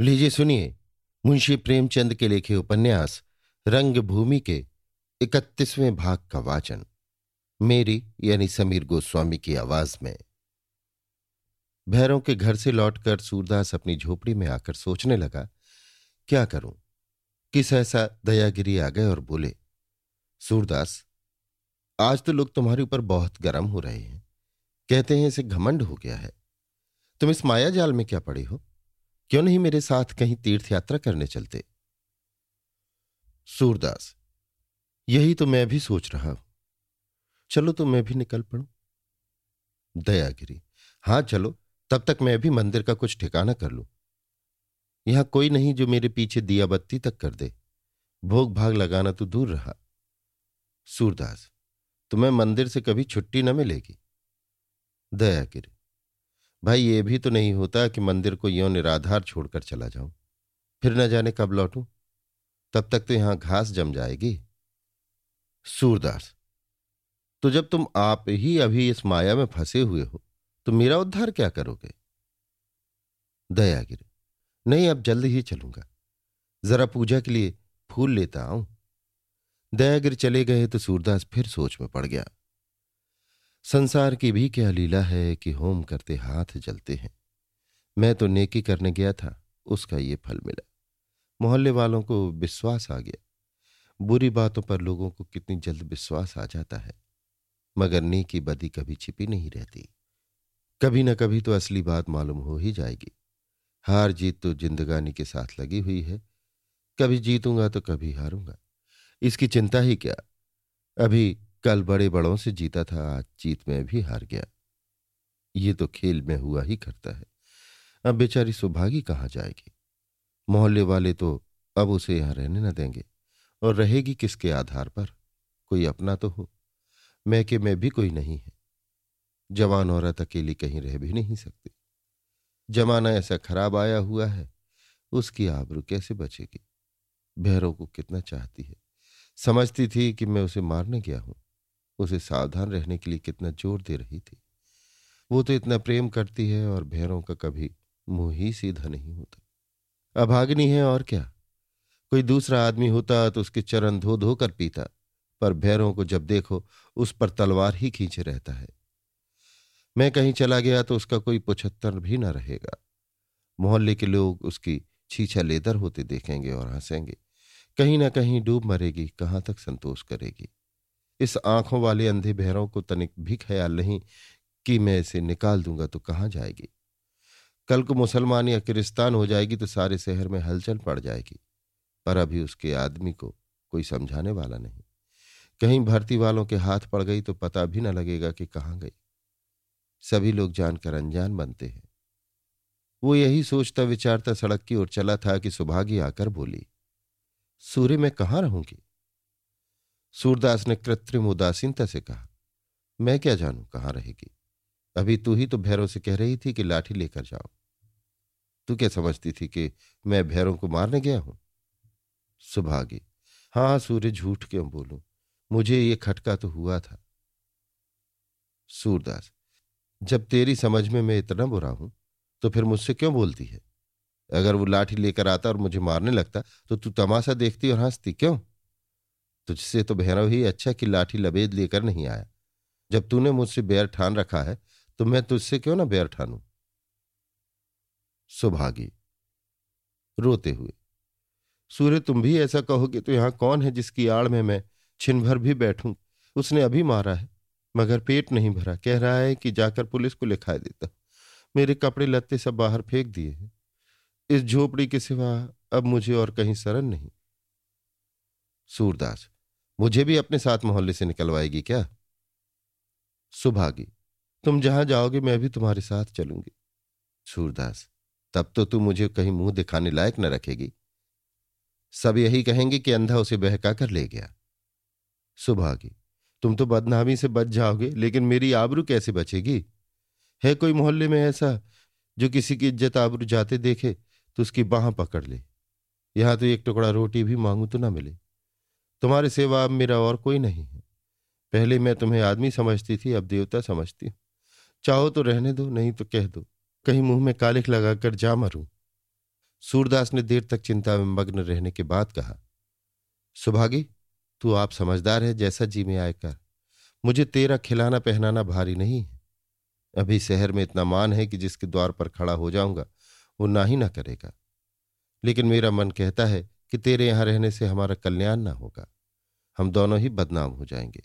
लीजिए, सुनिए। मुंशी प्रेमचंद के लिखे उपन्यास, रंगभूमि के इकतीसवें भाग का वाचन। मेरी, यानी समीर गोस्वामी की आवाज़ में। भैरों के घर से लौटकर सूरदास अपनी झोपड़ी में आकर सोचने लगा, क्या करूँ? किस ऐसा दयागिरी आ गए और बोले, सूरदास, आज तो लोग तुम्हारे ऊपर बहुत गर्म हो रहे हैं। कहते हैं इसे घमंड हो गया है। तुम इस माया जाल में क्या पड़े हो? क्यों नहीं मेरे साथ कहीं तीर्थ यात्रा करने चलते? सूरदास, यही तो मैं भी सोच रहा हूँ। चलो तो मैं भी निकल पड़ू। दयागिरी, हाँ चलो, तब तक मैं भी मंदिर का कुछ ठिकाना कर लू। यहाँ कोई नहीं जो मेरे पीछे दिया बत्ती तक कर दे। भोग भाग लगाना तो दूर रहा। सूरदास, तुम्हें मंदिर से कभी छुट्टी न मिलेगी। दयागिरी भाई ये भी तो नहीं होता कि मंदिर को यो निराधार छोड़कर चला जाऊँ। फिर न जाने कब लौटूं। तब तक तो यहाँ घास जम जाएगी। सूरदास तो जब तुम आप ही अभी इस माया में फंसे हुए हो तो मेरा उद्धार क्या करोगे? दयागिरी, नहीं, अब जल्द ही चलूँगा। जरा पूजा के लिए फूल लेता आऊँ। दयागिर चले गए तो सूरदास फिर सोच में पड़ गया। संसार की भी क्या लीला है कि होम करते हाथ जलते हैं। मैं तो नेकी करने गया था, उसका ये फल मिला। मोहल्ले वालों को विश्वास आ गया। बुरी बातों पर लोगों को कितनी जल्द विश्वास आ जाता है। मगर नेकी बदी कभी छिपी नहीं रहती। कभी न कभी तो असली बात मालूम हो ही जाएगी। हार जीत तो जिंदगानी के साथ लगी हुई है। कभी जीतूँगा तो कभी हारूँगा। इसकी चिंता ही क्या? अभी कल बड़े बड़ों से जीता था, आज जीत में भी हार गया। ये तो खेल में हुआ ही करता है। अब बेचारी सुभागी कहाँ जाएगी? मोहल्ले वाले तो अब उसे यहाँ रहने न देंगे। और रहेगी किसके आधार पर? कोई अपना तो हो। मैके में भी कोई नहीं है। जवान औरत अकेली कहीं रह भी नहीं सकती। जमाना ऐसा खराब आया हुआ है, उसकी आबरू कैसे बचेगी? भैरों को कितना चाहती है। समझती थी कि मैं उसे मारने गया हूँ। उसे सावधान रहने के लिए कितना ज़ोर दे रही थी। वो तो इतना प्रेम करती है और भैरों का कभी मुँह ही सीधा नहीं होता। अभाग्नि है और क्या? कोई दूसरा आदमी होता तो उसके चरण धो धो कर पीता, पर भैरों को जब देखो, उस पर तलवार ही खींचे रहता है। मैं कहीं चला गया तो उसका कोई पुछत्तर भी ना रहेगा। मोहल्ले के लोग उसकी छीछा लेदर होते देखेंगे और हंसेंगे। कहीं ना कहीं डूब मरेगी, कहाँ तक संतोष करेगी? इस आँखों वाले अंधे बहरों को तनिक भी ख्याल नहीं कि मैं इसे निकाल दूँगा तो कहाँ जाएगी? कल को मुसलमान या किरिस्तान हो जाएगी तो सारे शहर में हलचल पड़ जाएगी। पर अभी उसके आदमी को कोई समझाने वाला नहीं। कहीं भर्ती वालों के हाथ पड़ गई तो पता भी न लगेगा कि कहाँ गई। सभी लोग जानकर अनजान बनते हैं। वो यही सोचता विचारता सड़क की ओर चला था कि सुभागी आकर बोली, सूर्य, में कहाँ रहूँगी? सूरदास ने कृत्रिम उदासीनता से कहा, मैं क्या जानू कहाँ रहेगी? अभी तू ही तो भैरों से कह रही थी कि लाठी लेकर जाओ। तू क्या समझती थी कि मैं भैरों को मारने गया हूँ? सुभागी हाँ सूर्य झूठ क्यों बोलूँ? मुझे ये खटका तो हुआ था। सूरदास, जब तेरी समझ में मैं इतना बुरा हूँ तो फिर मुझसे क्यों बोलती है? अगर वो लाठी लेकर आता और मुझे मारने लगता तो तू तमाशा देखती और हंसती क्यों? तुझसे तो भैरव ही अच्छा कि लाठी लबेद लेकर नहीं आया। जब तूने मुझसे बैर ठान रखा है तो मैं तुझसे क्यों ना बैर ठानू? सुभागी। रोते हुए। सूर्य, तुम भी ऐसा कहोगे तो यहाँ कौन है जिसकी आड़ में मैं छिन भर भी बैठूं? उसने अभी मारा है, मगर पेट नहीं भरा। कह रहा है कि जाकर पुलिस को लिखा देता। मेरे कपड़े लत्ते सब बाहर फेंक दिए हैं। इस झोपड़ी के सिवा अब मुझे और कहीं शरण नहीं। सूरदास। मुझे भी अपने साथ मोहल्ले से निकलवाएगी क्या? सुभागी, तुम जहाँ जाओगे, मैं भी तुम्हारे साथ चलूँगी। सूरदास, तब तो तू मुझे कहीं मुँह दिखाने लायक न रखेगी। सब यही कहेंगे कि अंधा उसे बहका कर ले गया। सुभागी, तुम तो बदनामी से बच जाओगे, लेकिन मेरी आबरू कैसे बचेगी? है कोई मोहल्ले में ऐसा, जो किसी की इज़्ज़त आबरू जाते देखे तो उसकी बाह पकड़ ले। यहाँ तो एक टुकड़ा रोटी भी मांगू तो ना मिले। तुम्हारे सेवा अब मेरा और कोई नहीं है। पहले मैं तुम्हें आदमी समझती थी, अब देवता समझती हूँ। चाहो तो रहने दो, नहीं तो कह दो। कहीं मुँह में कालिख लगाकर जा मरूं। सूरदास ने देर तक चिंता में मग्न रहने के बाद कहा, सुभागी, तू आप समझदार है जैसा जी में आए कर मुझे तेरा खिलाना पहनाना भारी नहीं है। अभी शहर में इतना मान है कि जिसके द्वार पर खड़ा हो जाऊँगा, वो ना ही ना करेगा। लेकिन मेरा मन कहता है कि तेरे यहाँ रहने से हमारा कल्याण ना होगा। हम दोनों ही बदनाम हो जाएँगे।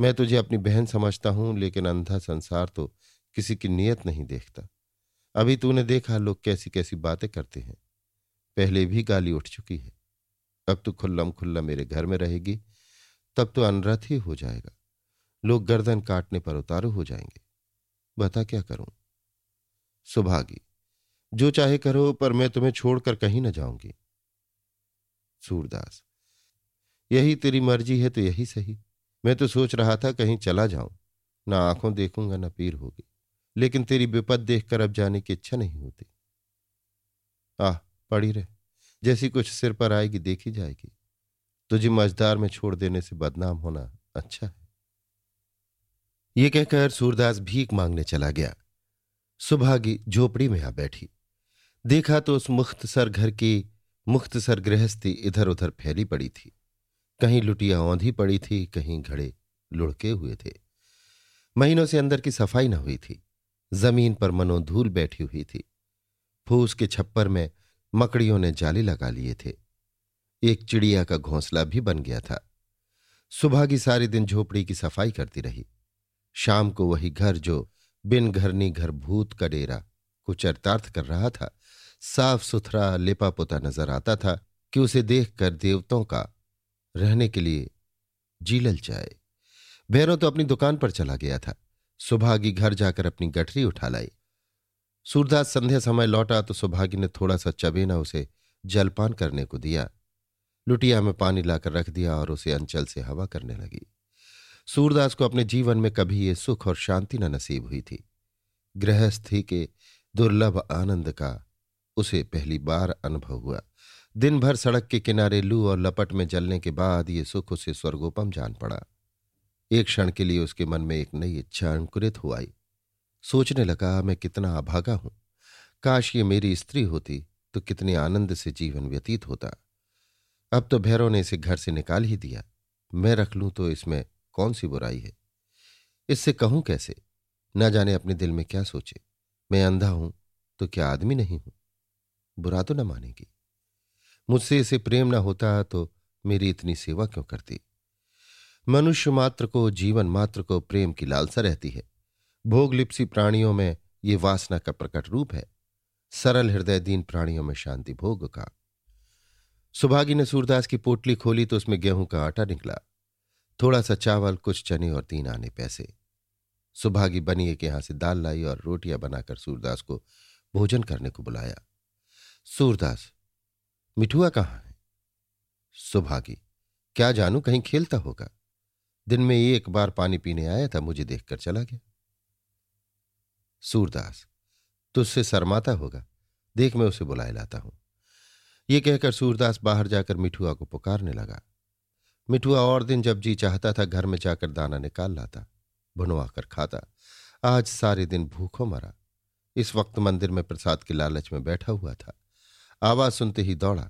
मैं तुझे अपनी बहन समझता हूँ, लेकिन अंधा संसार तो किसी की नीयत नहीं देखता। अभी तूने देखा लोग कैसी कैसी बातें करते हैं। पहले भी गाली उठ चुकी है। अब तू खुल्लम खुल्ला मेरे घर में रहेगी, तब तो अनरथ ही हो जाएगा। लोग गर्दन काटने पर उतारू हो जाएँगे। बता क्या करूँ? सुभागी, जो चाहे करो, पर मैं तुम्हें छोड़कर कहीं न जाऊँगी। सूरदास। यही तेरी मर्ज़ी है तो यही सही। मैं तो सोच रहा था कहीं चला जाऊँ। ना आँखों देखूँगा, ना पीर होगी। लेकिन तेरी विपद देखकर अब जाने की इच्छा नहीं होती। आह पड़ी रहे। जैसी कुछ सिर पर आएगी, देखी जाएगी। तुझे मजदार में छोड़ देने से बदनाम होना अच्छा है। ये कहकर सूरदास भीख मांगने चला गया। सुभागी झोपड़ी में आ बैठी। देखा तो उस मुख्तसर घर की मुख्तसर गृहस्थी इधर उधर फैली पड़ी थी। कहीं लुटिया औंधी पड़ी थी, कहीं घड़े लुढ़के हुए थे। महीनों से अंदर की सफ़ाई न हुई थी। ज़मीन पर मनोधूल बैठी हुई थी। फूस के छप्पर में मकड़ियों ने जाली लगा लिए थे। एक चिड़िया का घोंसला भी बन गया था। सुबह की सारे दिन झोपड़ी की सफ़ाई करती रही। शाम को वही घर जो बिन घरनी घर भूत का डेरा को चरितार्थ कर रहा था। साफ़ सुथरा लिपा पुता नज़र आता था कि उसे देखकर देवताओं का रहने के लिए जीलल जाए भैरव तो अपनी दुकान पर चला गया था। सुभागी घर जाकर अपनी गठरी उठा लाई। सूरदास संध्या समय लौटा तो सुभागी ने थोड़ा सा चबेना उसे जलपान करने को दिया। लुटिया में पानी लाकर रख दिया और उसे अंचल से हवा करने लगी। सूरदास को अपने जीवन में कभी ये सुख और शांति न नसीब हुई थी। गृहस्थी के दुर्लभ आनंद का उसे पहली बार अनुभव हुआ। दिन भर सड़क के किनारे लू और लपट में जलने के बाद ये सुख उसे स्वर्गोपम जान पड़ा। एक क्षण के लिए उसके मन में एक नई इच्छा अंकुरित हो आई। सोचने लगा, मैं कितना अभागा हूँ। काश ये मेरी स्त्री होती तो कितने आनंद से जीवन व्यतीत होता। अब तो भैरव ने इसे घर से निकाल ही दिया। मैं रख लूँ तो इसमें कौन सी बुराई है? इससे कहूँ कैसे? न जाने अपने दिल में क्या सोचे। मैं अंधा हूँ तो क्या आदमी नहीं हूँ? बुरा तो न मानेगी। मुझसे इसे प्रेम न होता तो मेरी इतनी सेवा क्यों करती? मनुष्य मात्र को, जीवन मात्र को प्रेम की लालसा रहती है। भोगलिप्सी प्राणियों में ये वासना का प्रकट रूप है। सरल हृदय दीन प्राणियों में शांति भोग का। सुभागी ने सूरदास की पोटली खोली तो उसमें गेहूँ का आटा निकला। थोड़ा सा चावल, कुछ चने और तीन आने पैसे। सुभागी बनिए के यहाँ से दाल लाई और रोटियाँ बनाकर सूरदास को भोजन करने को बुलाया। सूरदास, मिठुआ कहाँ है? सुभागी, क्या जानू कहीं खेलता होगा? दिन में एक बार पानी पीने आया था, मुझे देखकर चला गया। सूरदास, तुझसे शर्माता होगा, देख मैं उसे बुलाए लाता हूँ। ये कहकर सूरदास बाहर जाकर मिठुआ को पुकारने लगा। मिठुआ और दिन जब जी चाहता था, घर में जाकर दाना निकाल लाता भुनवा कर खाता। आज सारे दिन भूखों मरा। इस वक्त मंदिर में प्रसाद के लालच में बैठा हुआ था। आवाज़ सुनते ही दौड़ा।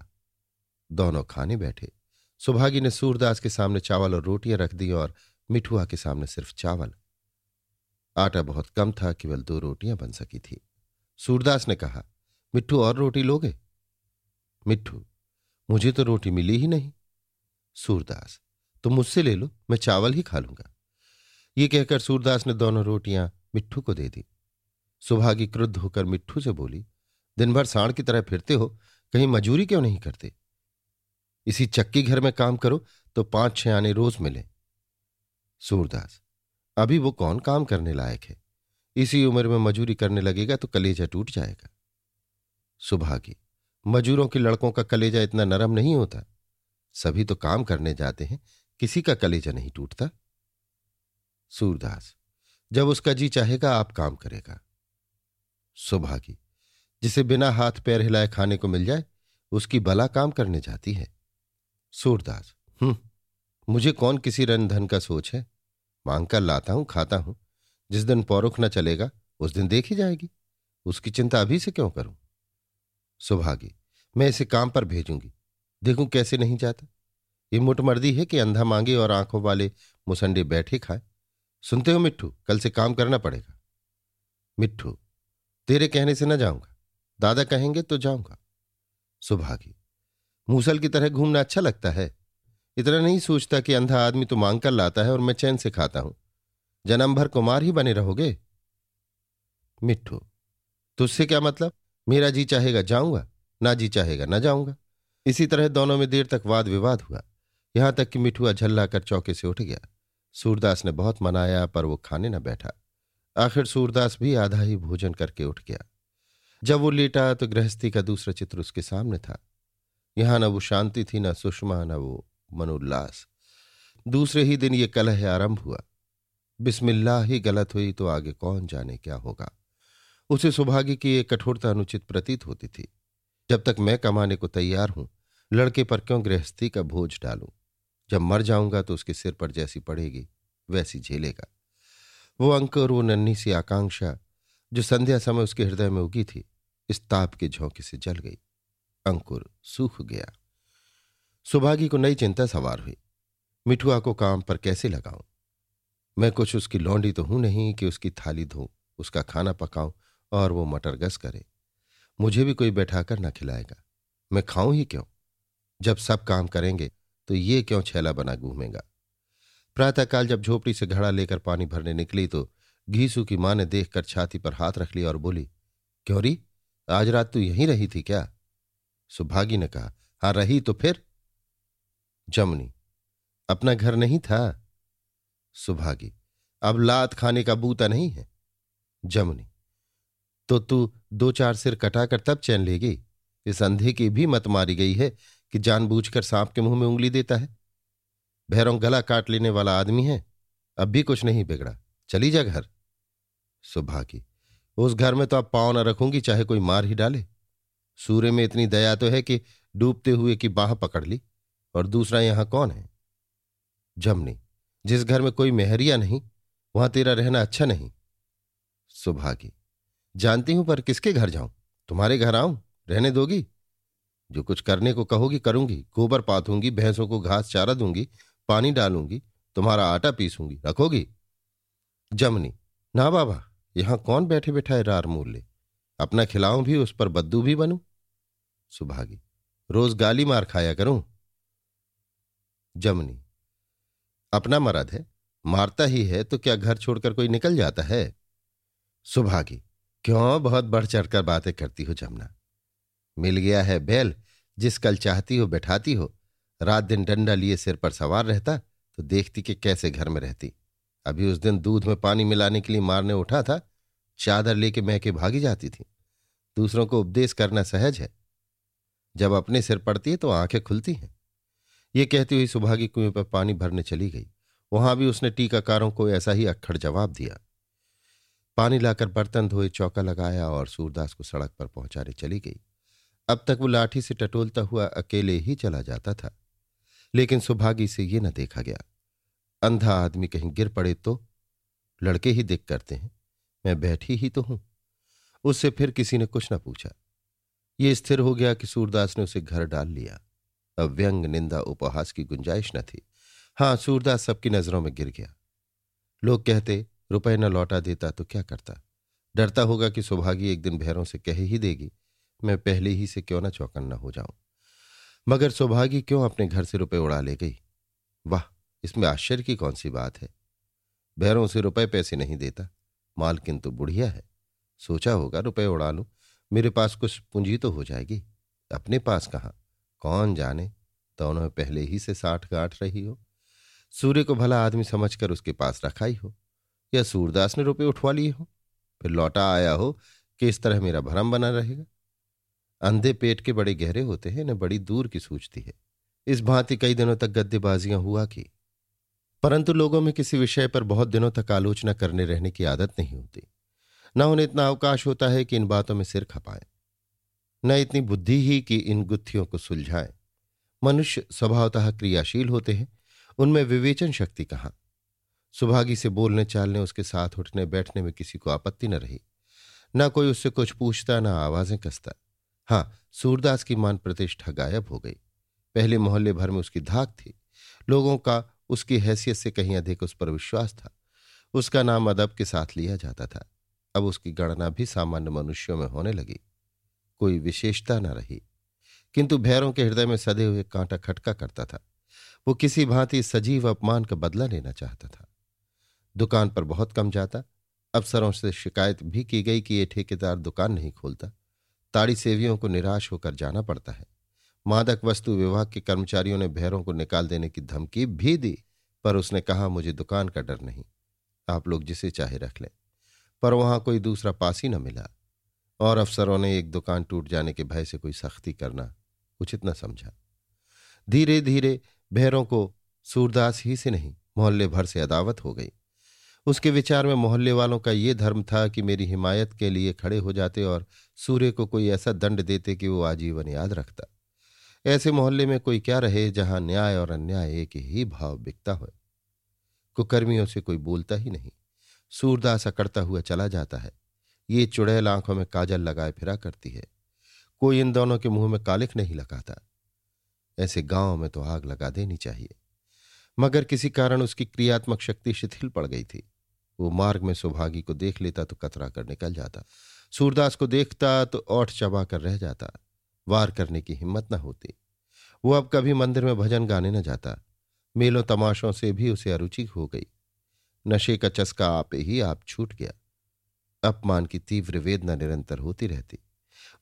दोनों खाने बैठे। सुभागी ने सूरदास के सामने चावल और रोटियाँ रख दी और मिठुआ के सामने सिर्फ़ चावल। आटा बहुत कम था केवल दो रोटियाँ बन सकी थी। सूरदास ने कहा मिट्ठू और रोटी लोगे? मिट्ठू मुझे तो रोटी मिली ही नहीं। सूरदास, तुम मुझसे ले लो, मैं चावल ही खा लूँगा। ये कहकर सूरदास ने दोनों रोटियाँ मिट्ठू को दे दी। सुभागी क्रुद्ध होकर मिट्ठू से बोली दिन भर साण की तरह फिरते हो, कहीं मजूरी क्यों नहीं करते? इसी चक्की घर में काम करो तो पाँच छह आने रोज मिले। सूरदास, अभी वो कौन काम करने लायक है? इसी उम्र में मजूरी करने लगेगा तो कलेजा टूट जाएगा। सुभागी, मजूरों के लड़कों का कलेजा इतना नरम नहीं होता। सभी तो काम करने जाते हैं, किसी का कलेजा नहीं टूटता। सूरदास, जब उसका जी चाहेगा, आप काम करेगा। सुभागी जिसे बिना हाथ पैर हिलाए खाने को मिल जाए, उसकी बला काम करने जाती है। सूरदास हम्म मुझे कौन किसी रन धन का सोच है? मांग कर लाता हूँ, खाता हूँ। जिस दिन पौरुख न चलेगा, उस दिन देखी जाएगी। उसकी चिंता अभी से क्यों करूँ? सुभागी, मैं इसे काम पर भेजूँगी। देखूँ कैसे नहीं जाता। ये मुटमर्दी है कि अंधा मांगे और आँखों वाले मुसंडे बैठे खाए। सुनते हो मिट्ठू, कल से काम करना पड़ेगा। मिट्टू तेरे कहने से न जाऊँगा। दादा कहेंगे तो जाऊँगा। सुभागी। मूसल की तरह घूमना अच्छा लगता है। इतना नहीं सोचता कि अंधा आदमी तो मांग कर लाता है और मैं चैन से खाता हूँ। जन्म भर कुमार ही बने रहोगे? मिट्टू तुझसे क्या मतलब? मेरा जी चाहेगा जाऊँगा, ना जी चाहेगा ना जाऊँगा। इसी तरह दोनों में देर तक वाद विवाद हुआ। यहाँ तक कि मिठुआ झल्ला कर चौके से उठ गया। सूरदास ने बहुत मनाया पर वो खाने न बैठा। आखिर सूरदास भी आधा ही भोजन करके उठ गया। जब वो लेटा तो गृहस्थी का दूसरा चित्र उसके सामने था। यहाँ न वो शांति थी, न सुषमा, न वो मनोल्लास। दूसरे ही दिन ये कलह आरंभ हुआ। बिस्मिल्लाह ही गलत हुई तो आगे कौन जाने क्या होगा? उसे सुभागी की एक कठोरता अनुचित प्रतीत होती थी। जब तक मैं कमाने को तैयार हूँ, लड़के पर क्यों गृहस्थी का बोझ डालूं? जब मर जाऊँगा तो उसके सिर पर जैसी पड़ेगी, वैसी झेलेगा। वो अंक और वो नन्ही सी आकांक्षा जो संध्या समय उसके हृदय में उगी थी, इस ताप के झोंके से जल गई, अंकुर सूख गया। सुभागी को नई चिंता सवार हुई, मिठुआ को काम पर कैसे लगाऊँ? मैं कुछ उसकी लौंडी तो हूँ नहीं कि उसकी थाली धोऊं, उसका खाना पकाऊं और वो मटर गस करे। मुझे भी कोई बैठाकर ना खिलाएगा। मैं खाऊं ही क्यों? जब सब काम करेंगे तो ये क्यों छैला बना घूमेगा? प्रातःकाल जब झोपड़ी से घड़ा लेकर पानी भरने निकली तो घीसू की माँ ने देखकर छाती पर हाथ रख लिया और बोली, क्योरी, आज रात तू यहीं रही थी क्या? सुभागी ने कहा हाँ रही तो फिर? जमनी, अपना घर नहीं था? सुभागी, अब लात खाने का बूता नहीं है? जमनी तो तू दो चार सिर कटाकर तब चैन लेगी? इस अंधे की भी मत मारी गई है कि जानबूझकर सांप के मुँह में उंगली देता है। भैरों गला काट लेने वाला आदमी है, अब भी कुछ नहीं बिगड़ा। चली जा घर। सुभागी। उस घर में तो अब पाँव न रखूँगी, चाहे कोई मार ही डाले। सूर्य में इतनी दया तो है कि डूबते हुए की बाह पकड़ ली, और दूसरा यहाँ कौन है? जमनी, जिस घर में कोई मेहरिया नहीं, वहाँ तेरा रहना अच्छा नहीं। सुभागी, जानती हूँ पर किसके घर जाऊँ? तुम्हारे घर आऊँ? रहने दोगी? जो कुछ करने को कहोगी करूँगी, गोबर पाथूँगी, भैंसों को घास चारा दूँगी, पानी डालूँगी, तुम्हारा आटा पीसूँगी, रखोगी? जमनी, ना बाबा। यहाँ कौन बैठे बैठा है रार मूल्य? अपना खिलाऊं भी, उस पर बद्दू भी बनूं? सुभागी, रोज गाली मार खाया करूँ? जमनी, अपना मरद है, मारता ही है तो क्या घर छोड़कर कोई निकल जाता है? सुभागी, क्यों बहुत बढ़ चढ़कर बातें करती हो जमुना? मिल गया है बैल, जिस कल चाहती हो, बैठाती हो। रात दिन डंडा लिए सिर पर सवार रहता तो देखती कि कैसे घर में रहती। अभी उस दिन दूध में पानी मिलाने के लिए मारने उठा था चादर लेके महके भागी जाती थी। दूसरों को उपदेश करना सहज है। जब अपने सिर पड़ती है तो आँखें खुलती हैं। ये कहती हुई सुभागी कुएँ पर पानी भरने चली गई। वहाँ भी उसने टीकाकारों को ऐसा ही अक्खड़ जवाब दिया। पानी लाकर बर्तन धोए, चौका लगाया और सूरदास को सड़क पर पहुँचाने चली गई। अब तक वो लाठी से टटोलता हुआ अकेले ही चला जाता था। लेकिन सुभागी से ये न देखा गया। अंधा आदमी कहीं गिर पड़े तो लड़के ही दिख करते हैं। मैं बैठी ही तो हूँ। उससे फिर किसी ने कुछ न पूछा। ये स्थिर हो गया कि सूरदास ने उसे घर डाल लिया। अब व्यंग निंदा उपहास की गुंजाइश न थी। हाँ, सूरदास सबकी नज़रों में गिर गया। लोग कहते, रुपए न लौटा देता तो क्या करता? डरता होगा कि सुभागी एक दिन भैरों से कह ही देगी, मैं पहले ही से क्यों ना चौकन्ना हो जाऊँ? मगर सौभागी क्यों अपने घर से रुपए उड़ा ले गई? वाह, इसमें आश्चर्य की कौन सी बात है? भैरों से रुपए पैसे नहीं देता। माल किंतु बुढ़िया है। सोचा होगा रुपए उड़ा लूँ। मेरे पास कुछ पूंजी तो हो जाएगी। अपने पास कहाँ? कौन जाने? तो उन्होंने पहले ही से साठ गांठ रही हो। सूर्य को भला आदमी समझकर उसके पास रखा ही हो। या सूरदास ने रुपये उठवा लिए हो? फिर लौटा आया हो कि इस तरह मेरा भरम बना रहेगा। अंधे पेट के बड़े गहरे होते हैं इन्हें बड़ी दूर की सूझती है। इस भांति कई दिनों तक गद्देबाजियाँ हुआ की परंतु लोगों में किसी विषय पर बहुत दिनों तक आलोचना करने रहने की आदत नहीं होती। न उन्हें इतना अवकाश होता है कि इन बातों में सिर खपाए, न इतनी बुद्धि ही कि इन गुत्थियों को सुलझाए। मनुष्य स्वभावतः क्रियाशील होते हैं, उनमें विवेचन शक्ति कहाँ? सुभागी से बोलने चालने, उसके साथ उठने बैठने में किसी को आपत्ति न रही। न कोई उससे कुछ पूछता, न आवाज़ें कसता। हाँ सूरदास की मान प्रतिष्ठा गायब हो गई। पहले मोहल्ले भर में उसकी धाक थी। लोगों का उसकी हैसियत से कहीं अधिक उस पर विश्वास था। उसका नाम अदब के साथ लिया जाता था। अब उसकी गणना भी सामान्य मनुष्यों में होने लगी। कोई विशेषता न रही। किंतु भैरों के हृदय में सदे हुए कांटा खटका करता था। वो किसी भांति सजीव अपमान का बदला लेना चाहता था। दुकान पर बहुत कम जाता। अफसरों से शिकायत भी की गई कि ये ठेकेदार दुकान नहीं खोलता। ताड़ी सेवियों को निराश होकर जाना पड़ता है। मादक वस्तु विभाग के कर्मचारियों ने भैरों को निकाल देने की धमकी भी दी, पर उसने कहा, मुझे दुकान का डर नहीं। आप लोग जिसे चाहे रख लें। पर वहाँ कोई दूसरा पास ही न मिला, और अफसरों ने एक दुकान टूट जाने के भय से कोई सख्ती करना उचित न समझा। धीरे धीरे भैरों को सूरदास ही से नहीं, मोहल्ले भर से अदावत हो गई। उसके विचार में मोहल्ले वालों का ये धर्म था कि मेरी हिमायत के लिए खड़े हो जाते और सूर्य को कोई ऐसा दंड देते कि वो आजीवन याद रखता। ऐसे मोहल्ले में कोई क्या रहे जहाँ न्याय और अन्याय एक ही भाव बिकता हो? कुकर्मियों से कोई बोलता ही नहीं। सूरदास अकड़ता हुआ चला जाता है। ये चुड़ैल आँखों में काजल लगाए फिरा करती है। कोई इन दोनों के मुँह में कालिख नहीं लगाता। ऐसे गाँव में तो आग लगा देनी चाहिए। मगर किसी कारण उसकी क्रियात्मक शक्ति शिथिल पड़ गई थी। वो मार्ग में सौभागी को देख लेता तो कतरा कर निकल जाता। सूरदास को देखता तो ओठ चबा कर रह जाता। वार करने की हिम्मत न होती। वो अब कभी मंदिर में भजन गाने न जाता। मेलों तमाशों से भी उसे अरुचि हो गई। नशे का चस्का आप ही आप छूट गया। अपमान की तीव्र वेदना निरंतर होती रहती।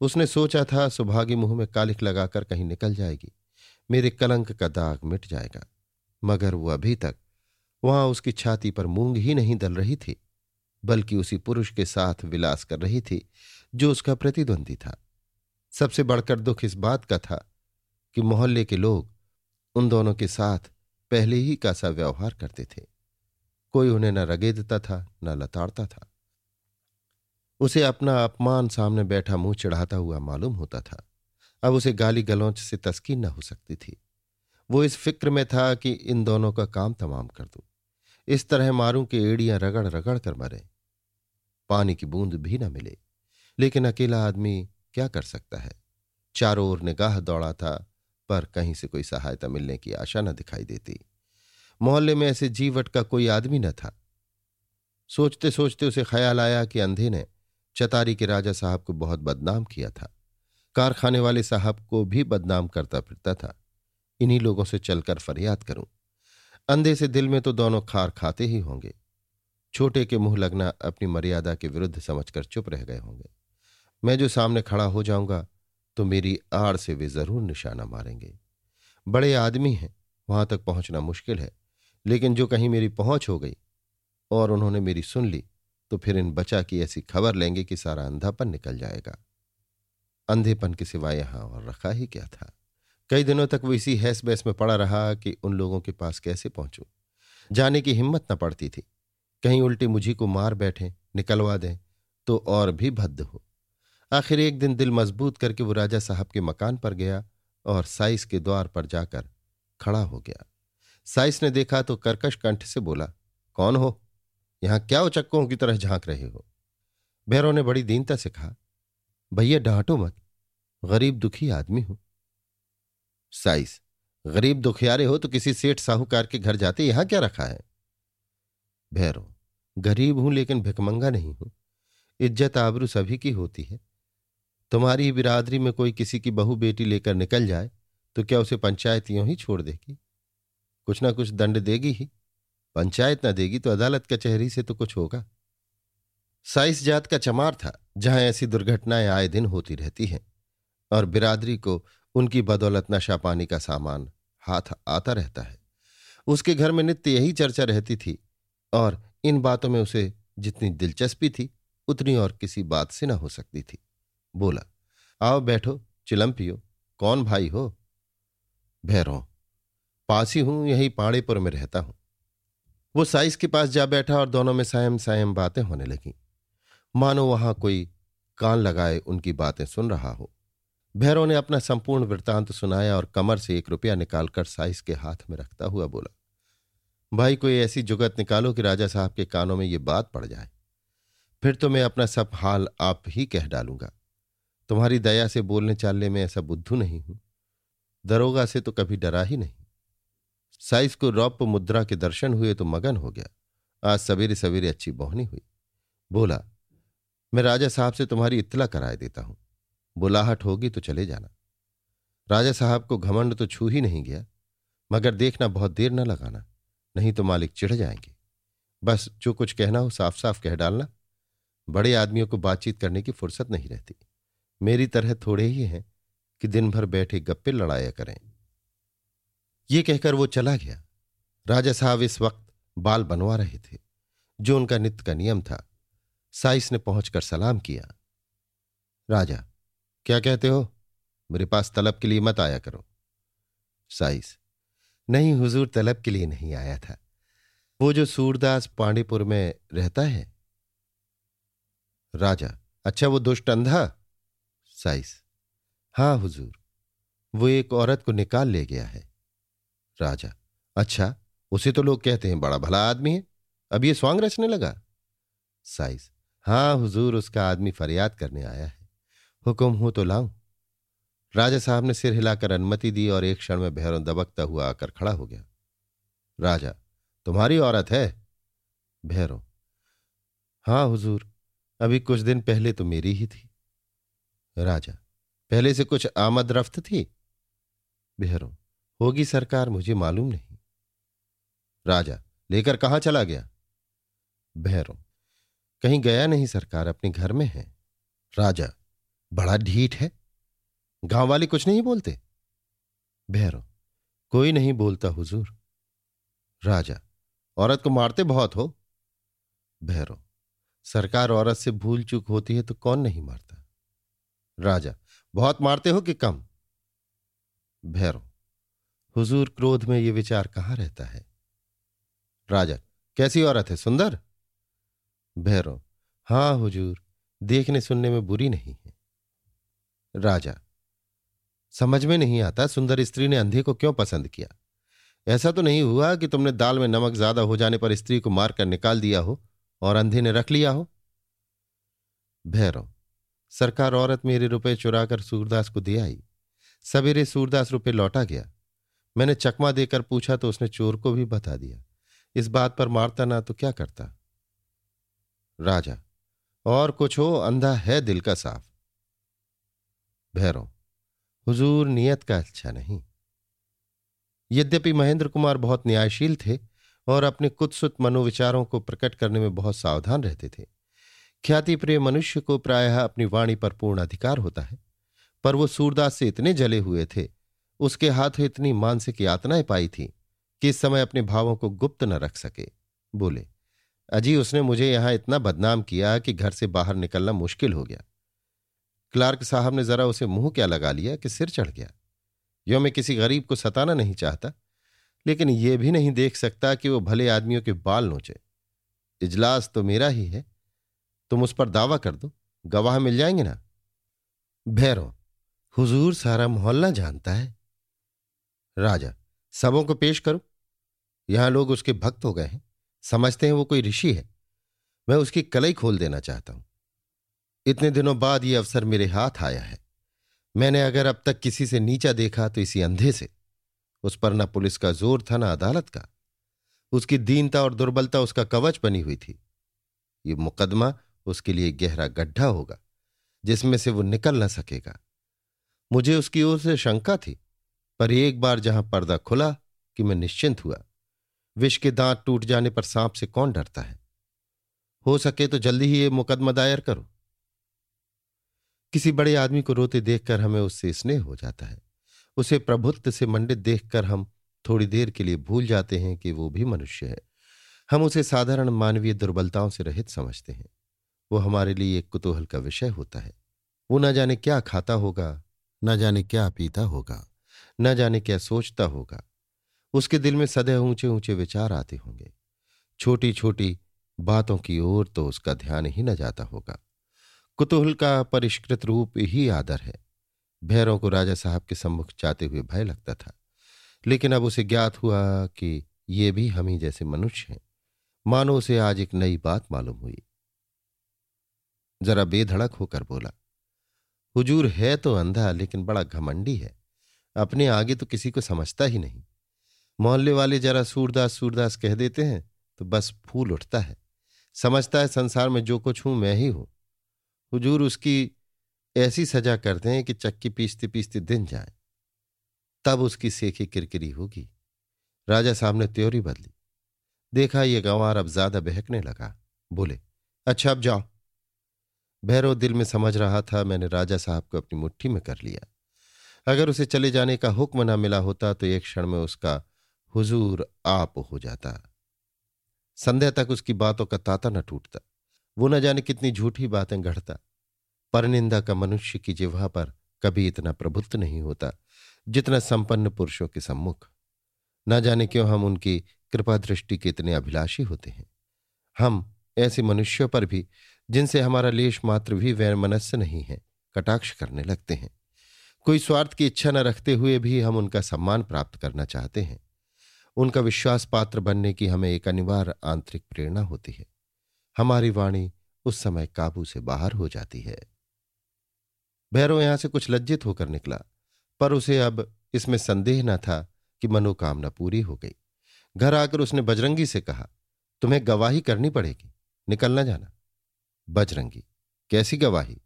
उसने सोचा था, सुभागी मुँह में कालिक लगाकर कहीं निकल जाएगी। मेरे कलंक का दाग मिट जाएगा। मगर वो अभी तक, वहाँ उसकी छाती पर मूंग ही नहीं दल रही थी, बल्कि उसी पुरुष के साथ विलास कर रही थी, जो उसका प्रतिद्वंदी था। सबसे बढ़कर दुख इस बात का था कि मोहल्ले के लोग उन दोनों के साथ पहले ही का सा व्यवहार करते थे। कोई उन्हें न रगेदता था, न लताड़ता था। उसे अपना अपमान सामने बैठा मुँह चढ़ाता हुआ मालूम होता था। अब उसे गाली गलौच से तस्कीन न हो सकती थी। वो इस फ़िक्र में था कि इन दोनों का काम तमाम कर दूँ। इस तरह मारूं कि एड़ियाँ रगड़ रगड़ कर मरे। पानी की बूंद भी न मिले। लेकिन अकेला आदमी क्या कर सकता है? चारों ओर निगाह दौड़ा था, पर कहीं से कोई सहायता मिलने की आशा न दिखाई देती। मोहल्ले में ऐसे जीवट का कोई आदमी न था। सोचते सोचते उसे ख्याल आया कि अंधे ने चतारी के राजा साहब को बहुत बदनाम किया था। कारखाने वाले साहब को भी बदनाम करता फिरता था। इन्हीं लोगों से चलकर फरियाद करूँ। अंधे से दिल में तो दोनों खार खाते ही होंगे। छोटे के मुँह लगना अपनी मर्यादा के विरुद्ध समझकर चुप रह गए होंगे। मैं जो सामने खड़ा हो जाऊँगा तो मेरी आड़ से वे ज़रूर निशाना मारेंगे। बड़े आदमी हैं, वहाँ तक पहुँचना मुश्किल है, लेकिन जो कहीं मेरी पहुँच हो गई और उन्होंने मेरी सुन ली तो फिर इन बचा की ऐसी खबर लेंगे कि सारा अंधापन निकल जाएगा। अंधेपन के सिवाय यहाँ और रखा ही क्या था? कई दिनों तक वो इसी हैस बैस में पड़ा रहा कि उन लोगों के पास कैसे पहुंचूं। जाने की हिम्मत न पड़ती थी। कहीं उल्टी मुझी को मार बैठे, निकलवा दें तो और भी भद्द हो। आखिर एक दिन दिल मज़बूत करके वो राजा साहब के मकान पर गया और साइस के द्वार पर जाकर खड़ा हो गया। साइस ने देखा तो कर्कश कंठ से बोला, कौन हो? यहाँ क्या उचक्कों की तरह झाँक रहे हो? भैरव ने बड़ी दीनता से कहा, भैया, डांटो मत, गरीब दुखी आदमी हूँ। साइस, गरीब दुखियारे हो तो किसी सेठ साहूकार के घर जाते यहाँ क्या रखा है? भैरव, गरीब हूँ लेकिन भिकमंगा नहीं हूँ। इज़्ज़त आबरू सभी की होती है। तुम्हारी बिरादरी में कोई किसी की बहू बेटी लेकर निकल जाए तो क्या उसे पंचायत यूँ ही छोड़ देगी? कुछ ना कुछ दंड देगी ही। पंचायत ना देगी तो अदालत कचहरी से तो कुछ होगा। साइस जात का चमार था, जहाँ ऐसी दुर्घटनाएँ आए दिन होती रहती हैं, और बिरादरी को उनकी बदौलत नशा पानी का सामान हाथ आता रहता है। उसके घर में नित्य यही चर्चा रहती थी, और इन बातों में उसे जितनी दिलचस्पी थी, उतनी और किसी बात से न हो सकती थी। बोला, आओ बैठो, चिलम पियो। कौन भाई हो? भैरव। पास ही हूँ, यही पाड़ेपुर में रहता हूँ। वो साइस के पास जा बैठा और दोनों में सायम सायम बातें होने लगीं। मानो वहाँ कोई कान लगाए उनकी बातें सुन रहा हो। भैरव ने अपना संपूर्ण वृत्तांत सुनाया और कमर से एक रुपया निकालकर साइस के हाथ में रखता हुआ बोला, भाई, कोई ऐसी जुगत निकालो कि राजा साहब के कानों में ये बात पड़ जाए। फिर तो मैं अपना सब हाल आप ही कह डालूँगा। तुम्हारी दया से बोलने चालने में ऐसा बुद्धू नहीं हूँ। दरोगा से तो कभी डरा ही नहीं। साइस को रौप मुद्रा के दर्शन हुए तो मगन हो गया। आज सवेरे सवेरे अच्छी बोहनी हुई। बोला, मैं राजा साहब से तुम्हारी इतला कराए देता हूँ। बुलाहट होगी तो चले जाना। राजा साहब को घमंड तो छू ही नहीं गया, मगर देखना बहुत देर न लगाना, नहीं तो मालिक चिढ़ जाएँगे। बस जो कुछ कहना हो साफ़ साफ़ कह डालना। बड़े आदमियों को बातचीत करने की फुर्सत नहीं रहती। मेरी तरह थोड़े ही हैं कि दिन भर बैठे गप्पे लड़ाया करें। ये कहकर वो चला गया। राजा साहब इस वक्त बाल बनवा रहे थे, जो उनका नित्य का नियम था। साइस ने पहुंचकर सलाम किया। राजा, क्या कहते हो? मेरे पास तलब के लिए मत आया करो। साइस नहीं, हुजूर तलब के लिए नहीं आया था। वो जो सूरदास पांडेपुर में रहता है। राजा अच्छा वो दुष्ट अंधा साइस। हाँ हुजूर, वो एक औरत को निकाल ले गया है। राजा अच्छा उसे तो लोग कहते हैं, बड़ा भला आदमी है। अब ये स्वांग रचने लगा। साइस हाँ हुजूर, उसका आदमी फरियाद करने आया है। हुक्म हो तो लाऊं? राजा साहब ने सिर हिलाकर अनुमति दी और एक क्षण में भैरों दबकता हुआ आकर खड़ा हो गया। राजा, तुम्हारी औरत है? भैरों हाँ हुजूर, अभी कुछ दिन पहले तो मेरी ही थी। राजा, पहले से कुछ आमद रफ्त थी? भैरव होगी सरकार मुझे मालूम नहीं। राजा, लेकर कहाँ चला गया? भैरव कहीं गया नहीं सरकार, अपने घर में है। राजा, बड़ा ढीठ है। गाँव वाले कुछ नहीं बोलते? भैरव कोई नहीं बोलता हुजूर। राजा, औरत को मारते बहुत हो। भैरव सरकार औरत से भूल चूक होती है तो कौन नहीं मारता? राजा, बहुत मारते हो कि कम? भैरव, हुजूर क्रोध में ये विचार कहाँ रहता है? राजा, कैसी औरत है, सुंदर? भैरव, हाँ हुजूर, देखने सुनने में बुरी नहीं है। राजा, समझ में नहीं आता सुंदर स्त्री ने अंधे को क्यों पसंद किया? ऐसा तो नहीं हुआ कि तुमने दाल में नमक ज़्यादा हो जाने पर स्त्री को मारकर निकाल दिया हो और अंधे ने रख लिया हो? भैरव सरकार औरत मेरे रुपए चुराकर सूरदास को दे आई। सवेरे सूरदास रुपए लौटा गया। मैंने चकमा देकर पूछा तो उसने चोर को भी बता दिया। इस बात पर मारता ना तो क्या करता? राजा, और कुछ हो, अंधा है दिल का साफ़। भैरव, हुजूर नियत का अच्छा नहीं। यद्यपि महेंद्र कुमार बहुत न्यायशील थे और अपने कुत्सुत मनोविचारों को प्रकट करने में बहुत सावधान रहते थे ख्याति प्रिय मनुष्य को प्रायः अपनी वाणी पर पूर्ण अधिकार होता है, पर वो सूरदास से इतने जले हुए थे, उसके हाथों इतनी मानसिक यातनाएँ पाई थी, कि इस समय अपने भावों को गुप्त न रख सके। बोले, अजी, उसने मुझे यहाँ इतना बदनाम किया कि घर से बाहर निकलना मुश्किल हो गया। क्लार्क साहब ने जरा उसे मुँह क्या लगा लिया कि सिर चढ़ गया? यो मैं किसी गरीब को सताना नहीं चाहता, लेकिन यह भी नहीं देख सकता कि वो भले आदमियों के बाल नोचे। इजलास तो मेरा ही है तुम उस पर दावा कर दो। गवाह मिल जाएँगे ना? भैरव, हुजूर सारा मोहल्ला जानता है। राजा, सबों को पेश करो। यहाँ लोग उसके भक्त हो गए हैं। समझते हैं वो कोई ऋषि है। मैं उसकी कलई खोल देना चाहता हूँ। इतने दिनों बाद ये अवसर मेरे हाथ आया है। मैंने अगर अब तक किसी से नीचा देखा तो इसी अंधे से। उस पर ना पुलिस का ज़ोर था, ना अदालत का। उसकी दीनता और दुर्बलता उसका कवच बनी हुई थी। ये मुकदमा उसके लिए गहरा गड्ढा होगा, जिसमें से वो निकल न सकेगा। मुझे उसकी ओर से शंका थी, पर एक बार जहाँ पर्दा खुला कि मैं निश्चिंत हुआ, विष के दांत टूट जाने पर सांप से कौन डरता है? हो सके तो जल्दी ही ये मुकदमा दायर करो। किसी बड़े आदमी को रोते देखकर हमें उससे स्नेह हो जाता है। उसे प्रभुत्व से मंडित देखकर हम थोड़ी देर के लिए भूल जाते हैं कि वो भी मनुष्य है। हम उसे साधारण मानवीय दुर्बलताओं से रहित समझते हैं। वो हमारे लिए एक कुतूहल का विषय होता है। वो न जाने क्या खाता होगा, न जाने क्या पीता होगा, न जाने क्या सोचता होगा। उसके दिल में सदैव ऊँचे ऊँचे विचार आते होंगे। छोटी छोटी बातों की ओर तो उसका ध्यान ही न जाता होगा। कुतूहल का परिष्कृत रूप ही आदर है। भैरों को राजा साहब के सम्मुख जाते हुए भय लगता था। लेकिन अब उसे ज्ञात हुआ कि ये भी हम ही जैसे मनुष्य हैं। मानो उसे आज एक नई बात मालूम हुई। जरा बेधड़क होकर बोला, हुजूर है तो अंधा, लेकिन बड़ा घमंडी है। अपने आगे तो किसी को समझता ही नहीं। मोहल्ले वाले जरा सूरदास सूरदास कह देते हैं तो बस फूल उठता है। समझता है संसार में जो कुछ हूँ, मैं ही हूँ। हुजूर उसकी ऐसी सजा करते हैं कि चक्की पीसते पीसते दिन जाए। तब उसकी सेखी किरकिरी होगी। राजा साहब ने त्योरी बदली। देखा ये गंवार अब ज़्यादा बहकने लगा। बोले अच्छा अब जाओ। भैरव दिल में समझ रहा था, मैंने राजा साहब को अपनी मुट्ठी में कर लिया। अगर उसे चले जाने का हुक्म न मिला होता तो एक क्षण में उसका हुजूर आप हो जाता। संध्या तक उसकी बातों का ताता न टूटता, वो न जाने कितनी झूठी बातें गढ़ता। परनिंदा का मनुष्य की जिह्वा पर कभी इतना प्रभुत्व नहीं होता, जितना संपन्न पुरुषों के सम्मुख। न जाने क्यों हम उनकी कृपा दृष्टि के इतने अभिलाषी होते हैं। हम ऐसे मनुष्यों पर भी जिनसे हमारा लेश मात्र भी वैमनस्य नहीं है, कटाक्ष करने लगते हैं। कोई स्वार्थ की इच्छा न रखते हुए भी हम उनका सम्मान प्राप्त करना चाहते हैं। उनका विश्वास पात्र बनने की हमें एक अनिवार्य आंतरिक प्रेरणा होती है। हमारी वाणी उस समय काबू से बाहर हो जाती है। भैरव यहाँ से कुछ लज्जित होकर निकला, पर उसे अब इसमें संदेह न था कि मनोकामना पूरी हो गई। घर आकर उसने बजरंगी से कहा, तुम्हें गवाही करनी पड़ेगी, निकलना जाना। बजरंगी। कैसी गवाही?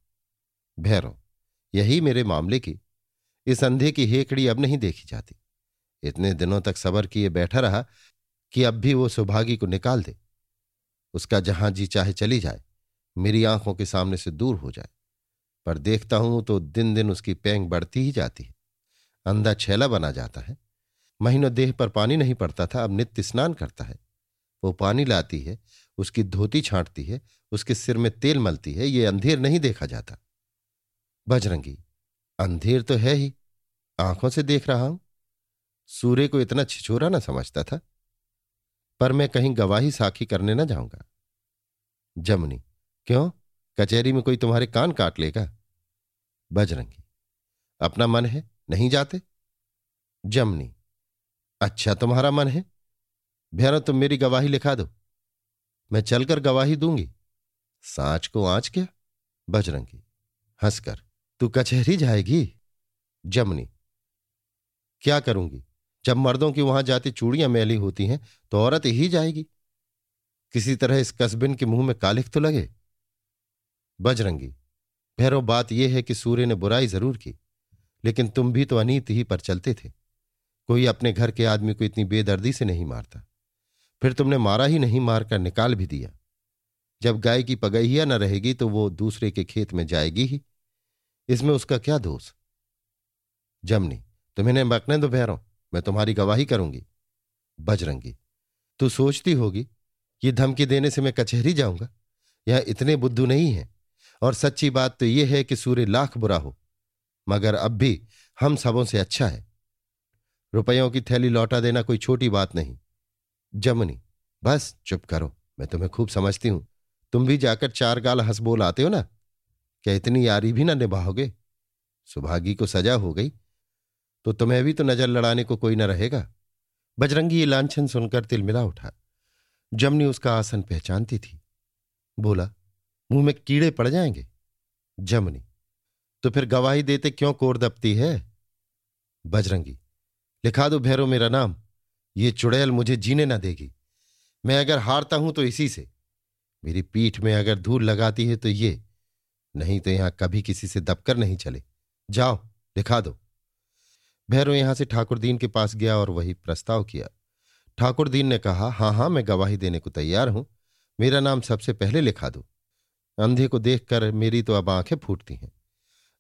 भैरव, यही मेरे मामले की। इस अंधे की हेकड़ी अब नहीं देखी जाती। इतने दिनों तक सबर किए बैठा रहा कि अब भी वो सौभागी को निकाल दे। उसका जहाँ जी चाहे चली जाए, मेरी आँखों के सामने से दूर हो जाए। पर देखता हूँ तो दिन दिन उसकी पैंग बढ़ती ही जाती है। अंधा छैला बना जाता है। महीनों देह पर पानी नहीं पड़ता था, अब नित्य स्नान करता है। वो पानी लाती है उसकी धोती छांटती है, उसके सिर में तेल मलती है, ये अंधेर नहीं देखा जाता। बजरंगी, अंधेर तो है ही, आँखों से देख रहा हूँ। सूर्य को इतना छिछोरा ना समझता था, पर मैं कहीं गवाही साखी करने ना जाऊँगा। जमनी, क्यों? कचहरी में कोई तुम्हारे कान काट लेगा? बजरंगी, अपना मन है, नहीं जाते? जमनी अच्छा तुम्हारा मन है? भैरव, तुम मेरी गवाही लिखा दो। मैं चलकर गवाही दूँगी। सांच को आँच क्या? बजरंगी, हंसकर, तू कचहरी जाएगी? जमनी, क्या करूँगी? जब मर्दों की वहाँ जाती चूड़ियाँ मैली होती हैं तो औरत ही जाएगी। किसी तरह इस कस्बिन के मुँह में कालिख तो लगे। बजरंगी, भैरव, बात यह है कि सूर्य ने बुराई ज़रूर की, लेकिन तुम भी तो अनीत ही पर चलते थे। कोई अपने घर के आदमी को इतनी बेदर्दी से नहीं मारता। फिर तुमने मारा ही नहीं, मारकर निकाल भी दिया। जब गाय की पगहिया न रहेगी तो वो दूसरे के खेत में जाएगी ही। इसमें उसका क्या दोष? जमनी, तुम्हें बकने दो भैरव मैं तुम्हारी गवाही करूँगी। बजरंगी, तू सोचती होगी ये धमकी देने से मैं कचहरी जाऊँगा। यह इतने बुद्धू नहीं है, और सच्ची बात तो यह है कि सूर्य लाख बुरा हो, मगर अब भी हम सबों से अच्छा है। रुपयों की थैली लौटा देना कोई छोटी बात नहीं। जमनी। बस, चुप करो। मैं तुम्हें खूब समझती हूँ। तुम भी जाकर चार गाल हंस बोल आते हो ना? क्या इतनी यारी भी ना निभाओगे? सुभागी को सजा हो गई। तो तुम्हें भी तो नज़र लड़ाने को कोई न रहेगा। बजरंगी ये लांछन सुनकर तिलमिला उठा। जमनी उसका आसन पहचानती थी। बोला, मुँह में कीड़े पड़ जाएँगे? जमनी तो फिर गवाही देते क्यों कोर दबती है? बजरंगी, लिखा दो भैरो मेरा नाम। ये चुड़ैल मुझे जीने ना देगी। मैं अगर हारता हूँ तो इसी से। मेरी पीठ में अगर धूल लगाती है तो ये। नहीं तो यहाँ कभी किसी से दबकर नहीं चले। जाओ, दिखा दो। भैरव यहाँ से ठाकुरदीन के पास गया और वही प्रस्ताव किया। ठाकुरदीन ने कहा, हाँ हाँ, मैं गवाही देने को तैयार हूँ। मेरा नाम सबसे पहले लिखा दो। अंधे को देखकर मेरी तो अब आँखें फूटती हैं।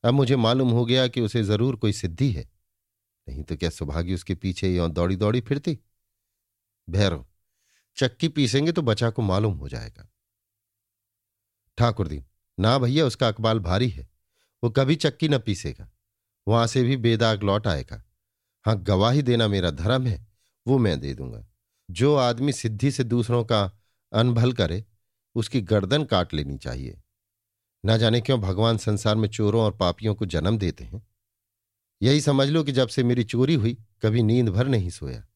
अब मुझे मालूम हो गया कि उसे ज़रूर कोई सिद्धि है। नहीं तो क्या सुभागी उसके पीछे यों दौड़ी दौड़ी फिरती? भैरव, चक्की पीसेंगे तो बचा को मालूम हो जाएगा। ठाकुरदीन ना भैया, उसका अकबाल भारी है। वो कभी चक्की न पीसेगा। वहाँ से भी बेदाग लौट आएगा। हाँ गवाही देना मेरा धर्म है, वो मैं दे दूँगा। जो आदमी सिद्धि से दूसरों का अनभल करे, उसकी गर्दन काट लेनी चाहिए। न जाने क्यों भगवान संसार में चोरों और पापियों को जन्म देते हैं। यही समझ लो कि जब से मेरी चोरी हुई, कभी नींद भर नहीं सोया।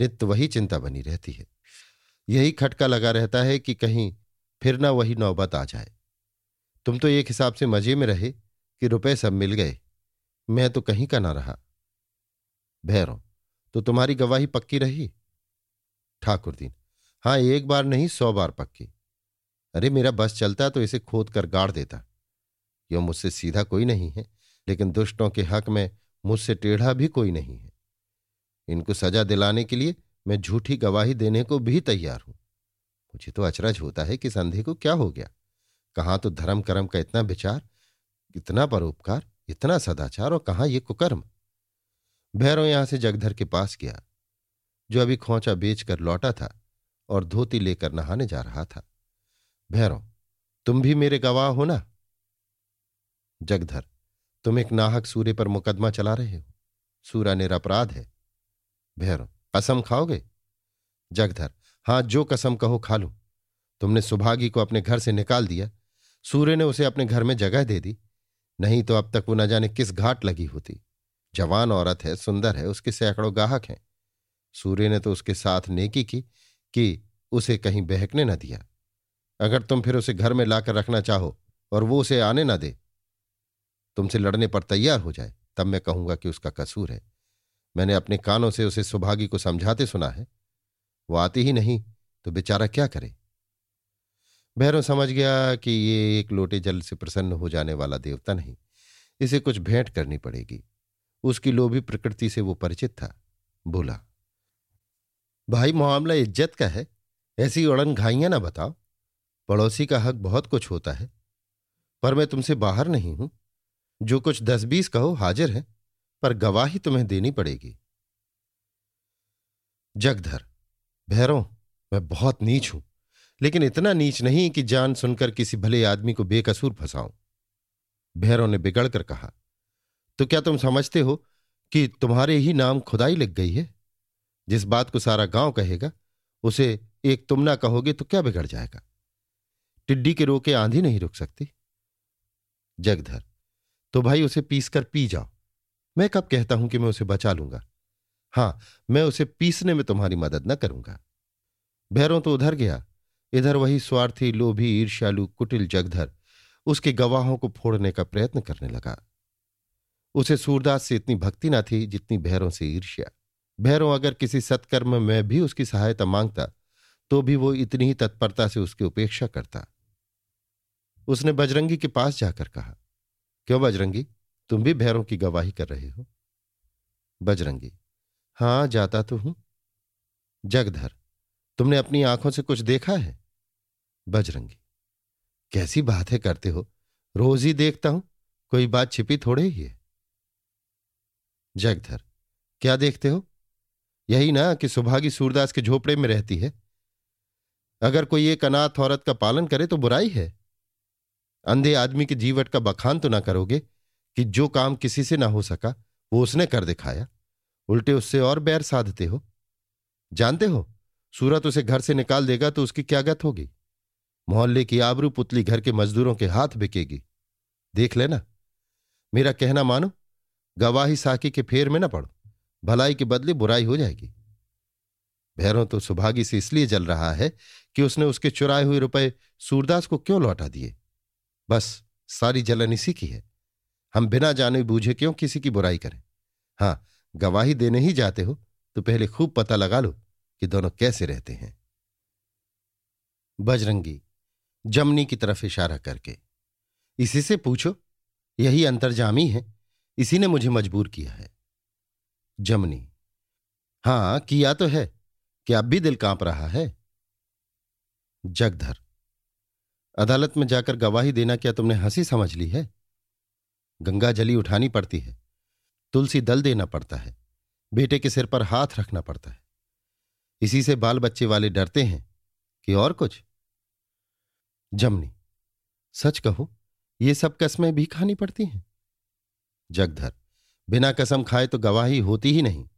नित्य वही चिंता बनी रहती है। यही खटका लगा रहता है कि कहीं फिर ना वही नौबत आ जाए। तुम तो एक हिसाब से मज़े में रहे कि रुपए सब मिल गए। मैं तो कहीं का ना रहा। भैरव तो तुम्हारी गवाही पक्की रही? ठाकुरदीन हाँ एक बार नहीं, सौ बार पक्की। अरे, मेरा बस चलता तो इसे खोद कर गाड़ देता। यो मुझसे सीधा कोई नहीं है। लेकिन दुष्टों के हक में मुझसे टेढ़ा भी कोई नहीं है। इनको सजा दिलाने के लिए मैं झूठी गवाही देने को भी तैयार हूँ। मुझे तो अचरज होता है कि संधि को क्या हो गया? कहाँ तो धर्म कर्म का इतना विचार, इतना परोपकार, इतना सदाचार और कहाँ ये कुकर्म? भैरव यहाँ से जगधर के पास गया, जो अभी खोचा बेचकर लौटा था और धोती लेकर नहाने जा रहा था। भैरव, तुम भी मेरे गवाह हो ना? जगधर तुम एक नाहक सूर्य पर मुकदमा चला रहे हो। सूरा निरपराध है। भैरव, कसम खाओगे? जगधर, हाँ, जो कसम कहो खा लू। तुमने सुभागी को अपने घर से निकाल दिया। सूर्य ने उसे अपने घर में जगह दे दी। नहीं तो अब तक वो न जाने किस घाट लगी होती। जवान औरत है, सुंदर है, उसके सैकड़ों गाहक हैं। सूर्य ने तो उसके साथ नेकी की कि उसे कहीं बहकने न दिया। अगर तुम फिर उसे घर में लाकर रखना चाहो और वो उसे आने ना दे तुमसे लड़ने पर तैयार हो जाए, तब मैं कहूँगा कि उसका कसूर है। मैंने अपने कानों से उसे सुभागी को समझाते सुना है। वो आती ही नहीं तो बेचारा क्या करे? भैरव समझ गया कि ये एक लोटे जल से प्रसन्न हो जाने वाला देवता नहीं। इसे कुछ भेंट करनी पड़ेगी। उसकी लोभी प्रकृति से वो परिचित था। बोला, भाई, मामला इज़्ज़त का है। ऐसी उड़न घाइयाँ ना बताओ। पड़ोसी का हक बहुत कुछ होता है। पर मैं तुमसे बाहर नहीं हूँ। जो कुछ दस बीस कहो, हाजिर है, पर गवाही तुम्हें देनी पड़ेगी। जगधर भैरव मैं बहुत नीच हूँ, लेकिन इतना नीच नहीं कि जान सुनकर किसी भले आदमी को बेकसूर फंसाऊं। भैरव ने बिगड़कर कहा तो क्या तुम समझते हो कि तुम्हारे ही नाम खुदाई लग गई है? जिस बात को सारा गाँव कहेगा, उसे एक तुम ना कहोगे तो क्या बिगड़ जाएगा? टिड्डी के रोके आंधी नहीं रुक सकती? जगधर तो भाई उसे पीस कर पी जाओ। मैं कब कहता हूँ कि मैं उसे बचा लूँगा? हाँ, मैं उसे पीसने में तुम्हारी मदद न करूँगा। भैरों तो उधर गया। इधर वही स्वार्थी, लोभी, ईर्ष्यालु, कुटिल जगधर उसके गवाहों को फोड़ने का प्रयत्न करने लगा। उसे सूरदास से इतनी भक्ति ना थी जितनी भैरों से ईर्ष्या। भैरों, अगर किसी सत्कर्म में भी उसकी सहायता माँगता तो भी वो इतनी ही तत्परता से उसकी उपेक्षा करता। उसने बजरंगी के पास जाकर कहा क्यों बजरंगी? तुम भी भैरों की गवाही कर रहे हो। बजरंगी, हाँ, जाता तो हूँ। जगधर, तुमने अपनी आँखों से कुछ देखा है? बजरंगी, कैसी बात करते हो? रोज ही देखता हूँ, कोई बात छिपी थोड़े ही है। जगधर, क्या देखते हो? यही ना कि सुभागी सूरदास के झोपड़े में रहती है। अगर कोई एक अनाथ औरत का पालन करे तो बुराई है। अंधे आदमी के जीवट का बखान तो ना करोगे कि जो काम किसी से ना हो सका, वो उसने कर दिखाया। उल्टे उससे और बैर साधते हो। जानते हो? सूरत उसे घर से निकाल देगा तो उसकी क्या गत होगी? मोहल्ले की आबरू पुतली घर के मजदूरों के हाथ बिकेगी। देख लेना। मेरा कहना मानो, गवाही साकी के फेर में ना पड़ो। भलाई के बदले बुराई हो जाएगी। भैरों तो सुभागी से इसलिए जल रहा है कि उसने उसके चुराए हुए रुपए सूरदास को क्यों लौटा दिए? बस, सारी जलन इसी की है। हम बिना जाने बूझे क्यों किसी की बुराई करें? हाँ, गवाही देने ही जाते हो तो पहले खूब पता लगा लो कि दोनों कैसे रहते हैं। बजरंगी, जमनी की तरफ़ इशारा करके, इसी से पूछो, यही अंतर्जामी है, इसी ने मुझे मजबूर किया है। जमनी, हाँ, किया तो है कि अब भी दिल काँप रहा है? जगधर अदालत में जाकर गवाही देना क्या तुमने हँसी समझ ली है? गंगा जली उठानी पड़ती है। तुलसी दल देना पड़ता है। बेटे के सिर पर हाथ रखना पड़ता है। इसी से बाल बच्चे वाले डरते हैं कि और कुछ। जमनी, सच कहो, ये सब कस्में भी खानी पड़ती हैं? जगधर, बिना कसम खाए तो गवाही होती ही नहीं।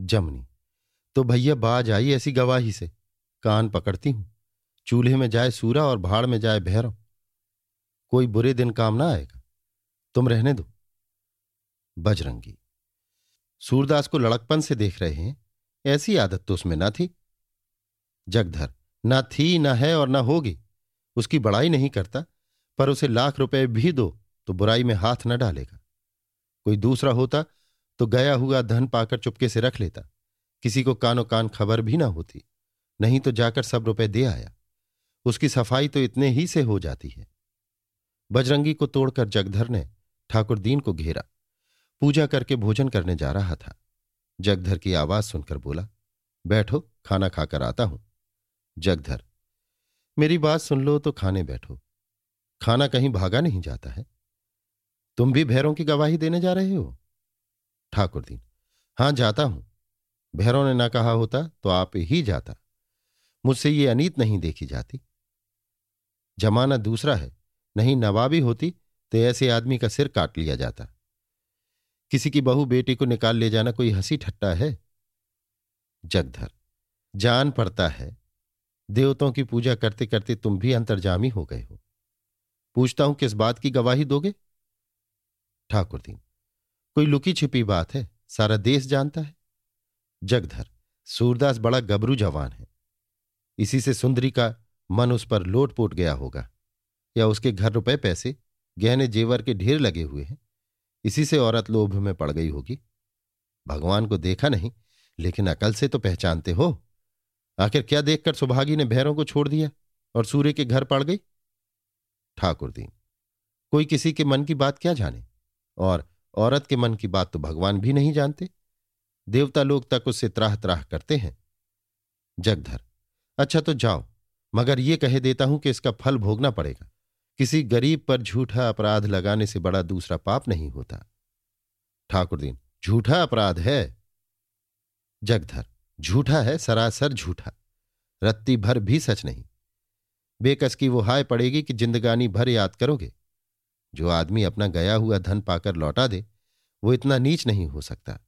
जमनी तो भैया बाज आई ऐसी गवाही से, कान पकड़ती हूँ। चूल्हे में जाए सूरा और भाड़ में जाए भैरव। कोई बुरे दिन काम ना आएगा। तुम रहने दो। बजरंगी, सूरदास को लड़कपन से देख रहे हैं। ऐसी आदत तो उसमें ना थी। जगधर, ना थी, ना है और ना होगी। उसकी बड़ाई नहीं करता, पर उसे लाख रुपए भी दो तो बुराई में हाथ न डालेगा। कोई दूसरा होता तो गया हुआ धन पाकर चुपके से रख लेता। किसी को कानो कान खबर भी ना होती। नहीं तो जाकर सब रुपए दे आया। उसकी सफ़ाई तो इतने ही से हो जाती है। बजरंगी को तोड़कर जगधर ने ठाकुर दीन को घेरा। पूजा करके भोजन करने जा रहा था। जगधर की आवाज़ सुनकर बोला, बैठो, खाना खाकर आता हूँ। जगधर, मेरी बात सुन लो तो खाने बैठो। खाना कहीं भागा नहीं जाता है। तुम भी भैरों की गवाही देने जा रहे हो? ठाकुर दीन हाँ, जाता हूँ। भैरों ने ना कहा होता तो आप ही जाता। मुझसे ये अनीत नहीं देखी जाती। जमाना दूसरा है। नहीं नवाबी होती तो ऐसे आदमी का सिर काट लिया जाता। किसी की बहू बेटी को निकाल ले जाना कोई हँसी ठट्टा है? जगधर, जान पड़ता है। देवताओं की पूजा करते करते तुम भी अंतर्जामी हो गए हो। पूछता हूँ किस बात की गवाही दोगे? ठाकुर दीन कोई लुकी छिपी बात है? सारा देश जानता है। जगधर, सूरदास बड़ा गबरू जवान है। इसी से सुंदरी का मन उस पर लोटपोट गया होगा। या उसके घर रुपए पैसे, गहने जेवर के ढेर लगे हुए हैं। इसी से औरत लोभ में पड़ गई होगी। भगवान को देखा नहीं, लेकिन अकल से तो पहचानते हो। आखिर क्या देखकर सुभागी ने भैरों को छोड़ दिया और सूर्य के घर पड़ गई? ठाकुर दीन, कोई किसी के मन की बात क्या जाने? और औरत के मन की बात तो भगवान भी नहीं जानते। देवता लोग तक उससे त्राह त्राह करते हैं। जगधर अच्छा तो जाओ। मगर ये कह देता हूँ कि इसका फल भोगना पड़ेगा। किसी गरीब पर झूठा अपराध लगाने से बड़ा दूसरा पाप नहीं होता। ठाकुर दीन, झूठा अपराध है। जगधर, झूठा है, सरासर झूठा। रत्ती भर भी सच नहीं। बेकस की वो हाय पड़ेगी कि जिंदगानी भर याद करोगे। जो आदमी अपना गया हुआ धन पाकर लौटा दे, वो इतना नीच नहीं हो सकता।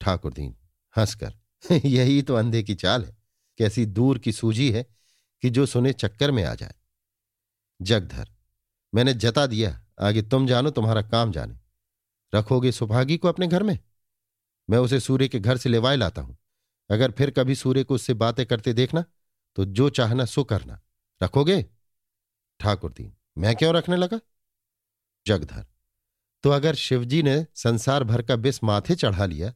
ठाकुर दीन, हंसकर, यही तो अंधे की चाल है। कैसी दूर की सूझी है कि जो सुने चक्कर में आ जाए। जगधर, मैंने जता दिया, आगे तुम जानो, तुम्हारा काम जाने। रखोगे सुभागी को अपने घर में? मैं उसे सूर्य के घर से लेवाए लाता हूँ। अगर फिर कभी सूर्य को उससे बातें करते देखना तो जो चाहना, सो करना। रखोगे? ठाकुर दीन, मैं क्यों रखने लगा? जगधर तो अगर शिवजी ने संसार भर का बिस माथे चढ़ा लिया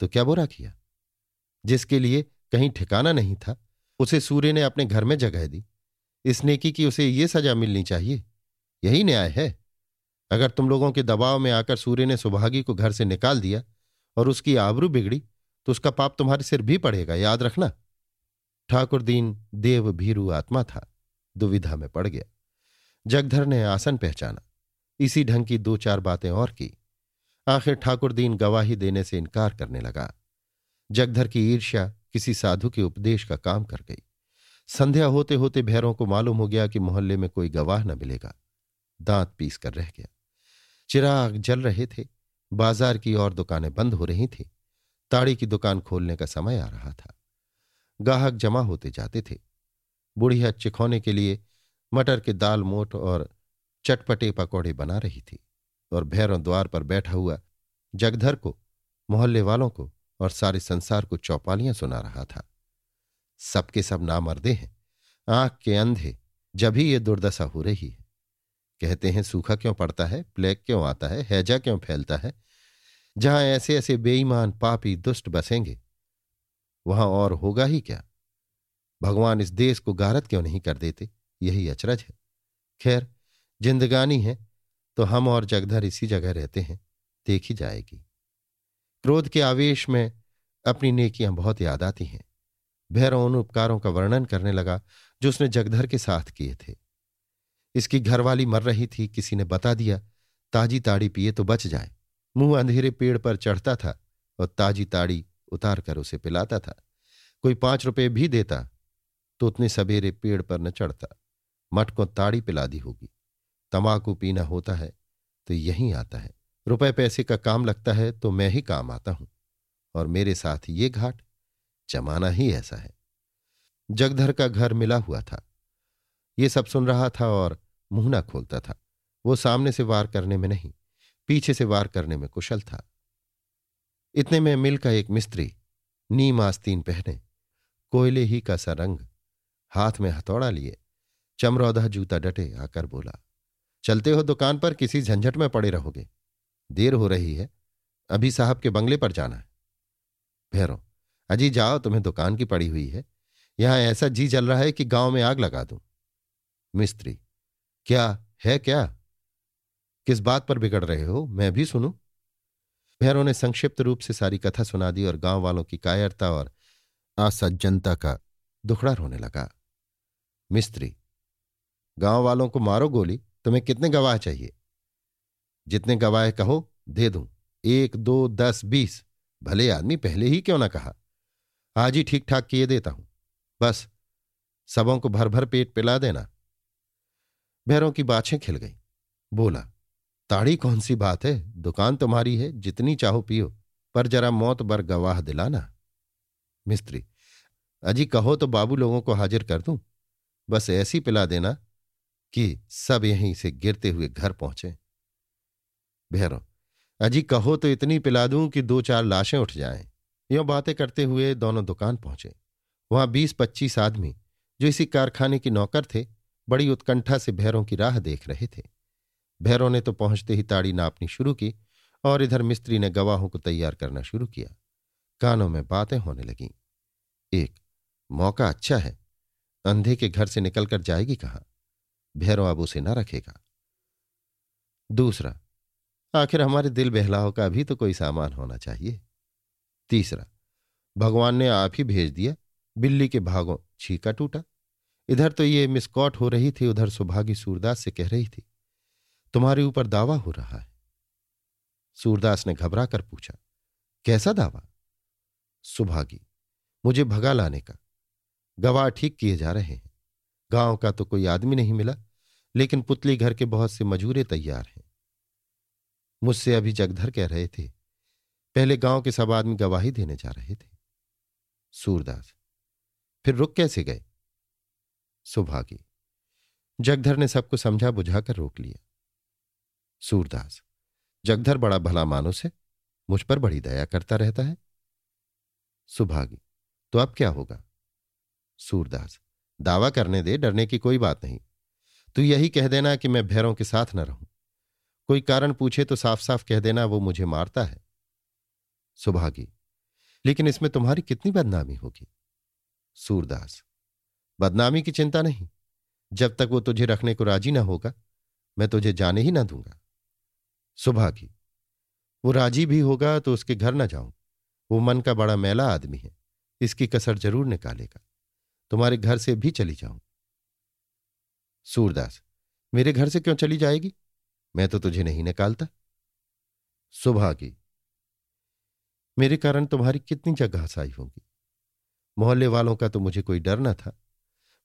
तो क्या बुरा किया? जिसके लिए कहीं ठिकाना नहीं था उसे सूर्य ने अपने घर में जगह दी। इस नेकी की उसे ये सजा मिलनी चाहिए। यही न्याय है। अगर तुम लोगों के दबाव में आकर सूर्य ने सुभागी को घर से निकाल दिया और उसकी आबरू बिगड़ी तो उसका पाप तुम्हारे सिर भी पड़ेगा, याद रखना। ठाकुर दीन देव भीरू आत्मा था, दुविधा में पड़ गया। जगधर ने आसन पहचाना। इसी ढंग की दो चार बातें और की। आखिर ठाकुर दीन गवाही देने से इनकार करने लगा। जगधर की ईर्ष्या किसी साधु के उपदेश का काम कर गई। संध्या होते होते भैरों को मालूम हो गया कि मोहल्ले में कोई गवाह न मिलेगा। दांत पीस कर रह गया। चिराग जल रहे थे। बाज़ार की और दुकानें बंद हो रही थी। ताड़ी की दुकान खोलने का समय आ रहा था। गाहक जमा होते जाते थे। बुढ़िया चिखौने के लिए मटर के दाल मोट और चटपटे पकौड़े बना रही थी और भैरों द्वार पर बैठा हुआ जगधर को, मोहल्ले वालों को और सारे संसार को चौपालियाँ सुना रहा था। सबके सब नामर्दे हैं, आँख के अंधे, जब ही ये दुर्दशा हो रही है। कहते हैं, सूखा क्यों पड़ता है, प्लेग क्यों आता है, हैजा क्यों फैलता है? जहाँ ऐसे ऐसे बेईमान, पापी, दुष्ट बसेंगे, वहाँ और होगा ही क्या? भगवान इस देश को गारत क्यों नहीं कर देते? यही अचरज है। खैर, जिंदगानी है तो हम और जगधर इसी जगह रहते हैं, देखी जाएगी। क्रोध के आवेश में अपनी नेकियाँ बहुत याद आती हैं। भैरव उन उपकारों का वर्णन करने लगा, जो उसने जगधर के साथ किए थे। इसकी घरवाली मर रही थी, किसी ने बता दिया, ताजी ताड़ी पिए तो बच जाए। मुँह अंधेरे पेड़ पर चढ़ता था और ताजी ताड़ी उतार कर उसे पिलाता था। कोई पाँच रुपए भी देता तो उतने सवेरे पेड़ पर न चढ़ता। मठ को ताड़ी पिला दी होगी। तमाकू पीना होता है तो यहीं आता है। रुपए पैसे का काम लगता है तो मैं ही काम आता हूँ। और मेरे साथ ये घाट जमाना ही ऐसा है। जगधर का घर मिला हुआ था। ये सब सुन रहा था और मुँह ना खोलता था। वो सामने से वार करने में नहीं, पीछे से वार करने में कुशल था। इतने में मिल का एक मिस्त्री नीम आस्तीन पहने, कोयले ही का सा रंग हाथ में हथौड़ा लिए चमरौधा जूता डटे आकर बोला, चलते हो दुकान पर, किसी झंझट में पड़े रहोगे। देर हो रही है, अभी साहब के बंगले पर जाना है। भैरव, अजी जाओ, तुम्हें दुकान की पड़ी हुई है। यहाँ ऐसा जी जल रहा है कि गाँव में आग लगा दूँ। मिस्त्री, क्या है क्या? किस बात पर बिगड़ रहे हो? मैं भी सुनूं। भैरव ने संक्षिप्त रूप से सारी कथा सुना दी और गाँव वालों की कायरता और असज्जनता का दुखड़ा रोने लगा। मिस्त्री, गाँव वालों को मारो गोली, तुम्हें कितने गवाह चाहिए? जितने गवाह कहो, दे दूँ। एक, दो, दस, बीस। भले आदमी पहले ही क्यों ना कहा? आज ही ठीक ठाक किए देता हूँ। बस, सबों को भर भर पेट पिला देना। भैरों की बाछें खिल गई। बोला, ताड़ी कौन सी बात है? दुकान तुम्हारी है, जितनी चाहो पियो, पर जरा मौत बर गवाह दिलाना। मिस्त्री, अजी कहो तो बाबू लोगों को हाजिर कर दूँ। बस ऐसी पिला देना कि सब यहीं से गिरते हुए घर पहुँचे। भैरव, अजी कहो तो इतनी पिला दूँ कि दो चार लाशें उठ जाएँ। यो बातें करते हुए दोनों दुकान पहुँचे। वहाँ बीस पच्चीस आदमी, जो इसी कारखाने की नौकर थे, बड़ी उत्कंठा से भैरों की राह देख रहे थे। भैरों ने तो पहुँचते ही ताड़ी नापनी शुरू की और इधर मिस्त्री ने गवाहों को तैयार करना शुरू किया। कानों में बातें होने लगीं। एक, मौका अच्छा है। अंधे के घर से निकलकर जाएगी कहा? भैरव अब उसे न रखेगा। दूसरा आखिर हमारे दिल बहलाव का भी तो कोई सामान होना चाहिए। तीसरा, भगवान ने आप ही भेज दिया, बिल्ली के भागों छीका टूटा। इधर तो ये मिसकॉट हो रही थी, उधर सुभागी सूरदास से कह रही थी, तुम्हारे ऊपर दावा हो रहा है। सूरदास ने घबरा कर पूछा, कैसा दावा? सुभागी, मुझे भगा लाने का। गवाह ठीक किए जा रहे हैं। गाँव का तो कोई आदमी नहीं मिला, लेकिन पुतली घर के बहुत से मजूरे तैयार हैं। मुझसे अभी जगधर कह रहे थे। पहले गाँव के सब आदमी गवाही देने जा रहे थे। सूरदास, फिर रुक कैसे गए? सुभागी, जगधर ने सबको समझा बुझाकर रोक लिया। सूरदास, जगधर बड़ा भला मानुस है, मुझ पर बड़ी दया करता रहता है। सुभागी तो अब क्या होगा? सूरदास, दावा करने दे, डरने की कोई बात नहीं। तू यही कह देना कि मैं भैरों के साथ न रहूँ। कोई कारण पूछे तो साफ़ साफ़ कह देना, वो मुझे मारता है। सुभागी, लेकिन इसमें तुम्हारी कितनी बदनामी होगी? सूरदास, बदनामी की चिंता नहीं। जब तक वो तुझे रखने को राज़ी ना होगा, मैं तुझे जाने ही ना दूँगा। सुभागी, वो राज़ी भी होगा तो उसके घर ना जाऊँ। वो मन का बड़ा मैला आदमी है, इसकी कसर ज़रूर निकालेगा। तुम्हारे घर से भी चली जाऊँ। सूरदास, मेरे घर से क्यों चली जाएगी? मैं तो तुझे नहीं निकालता। सुभागी, मेरे कारण तुम्हारी कितनी जगह साई होगी। मोहल्ले वालों का तो मुझे कोई डर न था।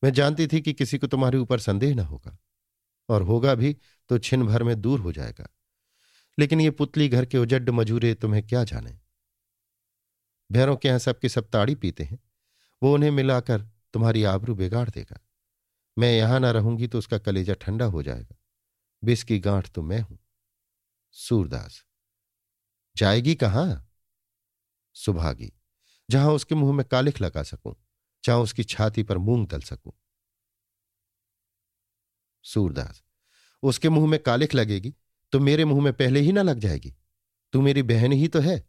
मैं जानती थी कि किसी को तुम्हारे ऊपर संदेह न होगा, और होगा भी तो छिन भर में दूर हो जाएगा। लेकिन ये पुतली घर के उजड्ड मजूरे तुम्हें क्या जाने? भैरों के यहाँ सबके सब ताड़ी पीते हैं। वो उन्हें मिलाकर तुम्हारी आबरू बिगाड़ देगा। मैं यहाँ ना रहूँगी तो उसका कलेजा ठंडा हो जाएगा। बिस की गांठ तो मैं हूँ। सूरदास, जाएगी कहाँ? सुभागी, जहाँ उसके मुँह में कालिख लगा सकूँ, जहाँ उसकी छाती पर मूंग तल सकूँ। सूरदास, उसके मुँह में कालिख लगेगी तो मेरे मुँह में पहले ही ना लग जाएगी। तू मेरी बहन ही तो है।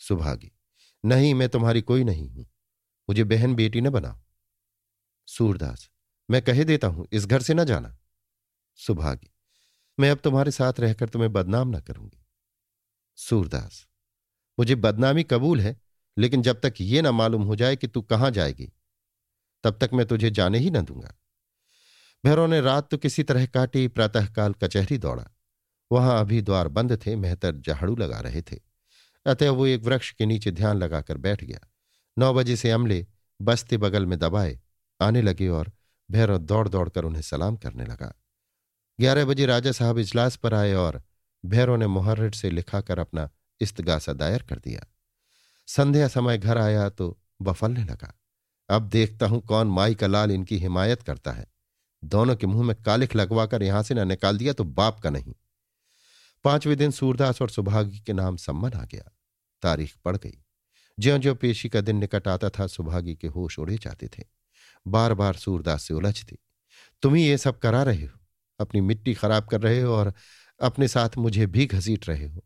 सुभागी, नहीं, मैं तुम्हारी कोई नहीं हूँ। मुझे बहन बेटी न बनाओ। सूरदास, मैं कहे देता हूँ, इस घर से ना जाना। सुभागी। मैं अब तुम्हारे साथ रहकर तुम्हें बदनाम ना करूँगी। सूरदास, मुझे बदनामी कबूल है, लेकिन जब तक ये ना मालूम हो जाए कि तू कहाँ जाएगी, तब तक मैं तुझे जाने ही ना दूँगा। भैरव ने रात तो किसी तरह काटी, प्रातःकाल कचहरी दौड़ा। वहाँ अभी द्वार बंद थे, मेहतर झाड़ू लगा रहे थे। अतः वो एक वृक्ष के नीचे ध्यान लगाकर बैठ गया। नौ बजे से अमले बस्ते बगल में दबाए, आने लगे और भैरव दौड़ दौड़ कर उन्हें सलाम करने लगा। ग्यारह बजे राजा साहब इजलास पर आए और भैरों ने मुहर्र से लिखाकर अपना इस्तगासा दायर कर दिया। संध्या समय घर आया तो बफलने लगा। अब देखता हूँ कौन माई का लाल इनकी हिमायत करता है। दोनों के मुँह में कालिख लगवाकर यहाँ से न निकाल दिया तो बाप का नहीं। पाँचवें दिन सूरदास और सुभागी के नाम सम्मन आ गया। तारीख पड़ गई। ज्यो ज्यो पेशी का दिन निकट आता था, सुभागी के होश उड़े जाते थे। बार बार सूरदास से उलझती, तुम ही ये सब करा रहे हो? अपनी मिट्टी खराब कर रहे हो और अपने साथ मुझे भी घसीट रहे हो।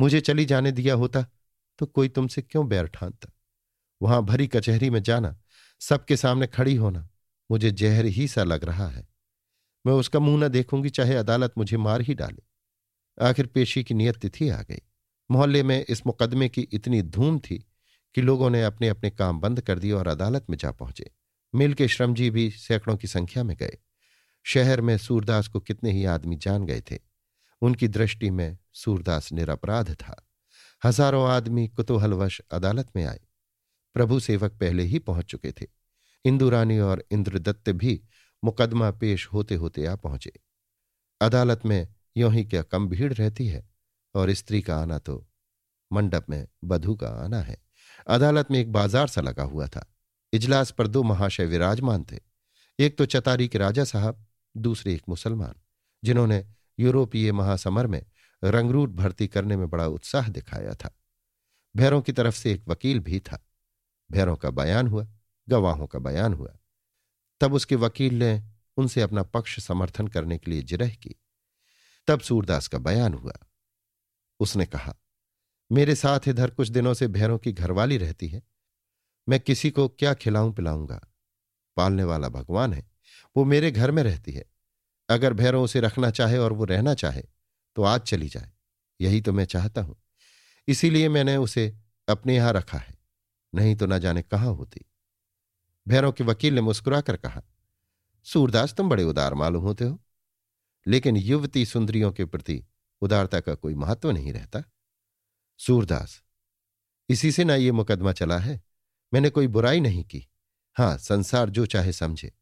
मुझे चली जाने दिया होता तो कोई तुमसे क्यों बैर ठानता? वहाँ भरी कचहरी में जाना, सबके सामने खड़ी होना मुझे जहर ही सा लग रहा है। मैं उसका मुँह न देखूँगी, चाहे अदालत मुझे मार ही डाले। आखिर पेशी की नियत तिथि आ गई। मोहल्ले में इस मुकदमे की इतनी धूम थी कि लोगों ने अपने अपने काम बंद कर दिए और अदालत में जा पहुँचे। मिल के श्रमजी भी सैकड़ों की संख्या में गए। शहर में सूरदास को कितने ही आदमी जान गए थे। उनकी दृष्टि में सूरदास निरपराध था। हज़ारों आदमी कुतूहलवश अदालत में आए। प्रभु सेवक पहले ही पहुँच चुके थे। इंदुरानी और इंद्रदत्त भी मुकदमा पेश होते होते आ पहुँचे। अदालत में यों ही क्या कम भीड़ रहती है और स्त्री का आना तो मंडप में बधु का आना है। अदालत में एक बाज़ार सा लगा हुआ था। इजलास पर दो महाशय विराजमान थे। एक तो चतारी के राजा साहब दूसरे एक मुसलमान, जिन्होंने यूरोपीय महासमर में रंगरूट भर्ती करने में बड़ा उत्साह दिखाया था। भैरों की तरफ़ से एक वकील भी था। भैरों का बयान हुआ, गवाहों का बयान हुआ। तब उसके वकील ने उनसे अपना पक्ष समर्थन करने के लिए जिरह की। तब सूरदास का बयान हुआ। उसने कहा, मेरे साथ इधर कुछ दिनों से भैरों की घरवाली रहती है। मैं किसी को क्या खिलाऊं पिलाऊँगा? पालने वाला भगवान है। वो मेरे घर में रहती है। अगर भैरव उसे रखना चाहे और वो रहना चाहे तो आज चली जाए। यही तो मैं चाहता हूँ। इसीलिए मैंने उसे अपने यहाँ रखा है। नहीं तो न जाने कहाँ होती। भैरव के वकील ने मुस्कुराकर कहा, सूरदास, तुम बड़े उदार मालूम होते हो। लेकिन युवती सुंदरियों के प्रति उदारता का कोई महत्व नहीं रहता। सूरदास, इसी से ना ये मुकदमा चला है। मैंने कोई बुराई नहीं की। हाँ, संसार जो चाहे समझे।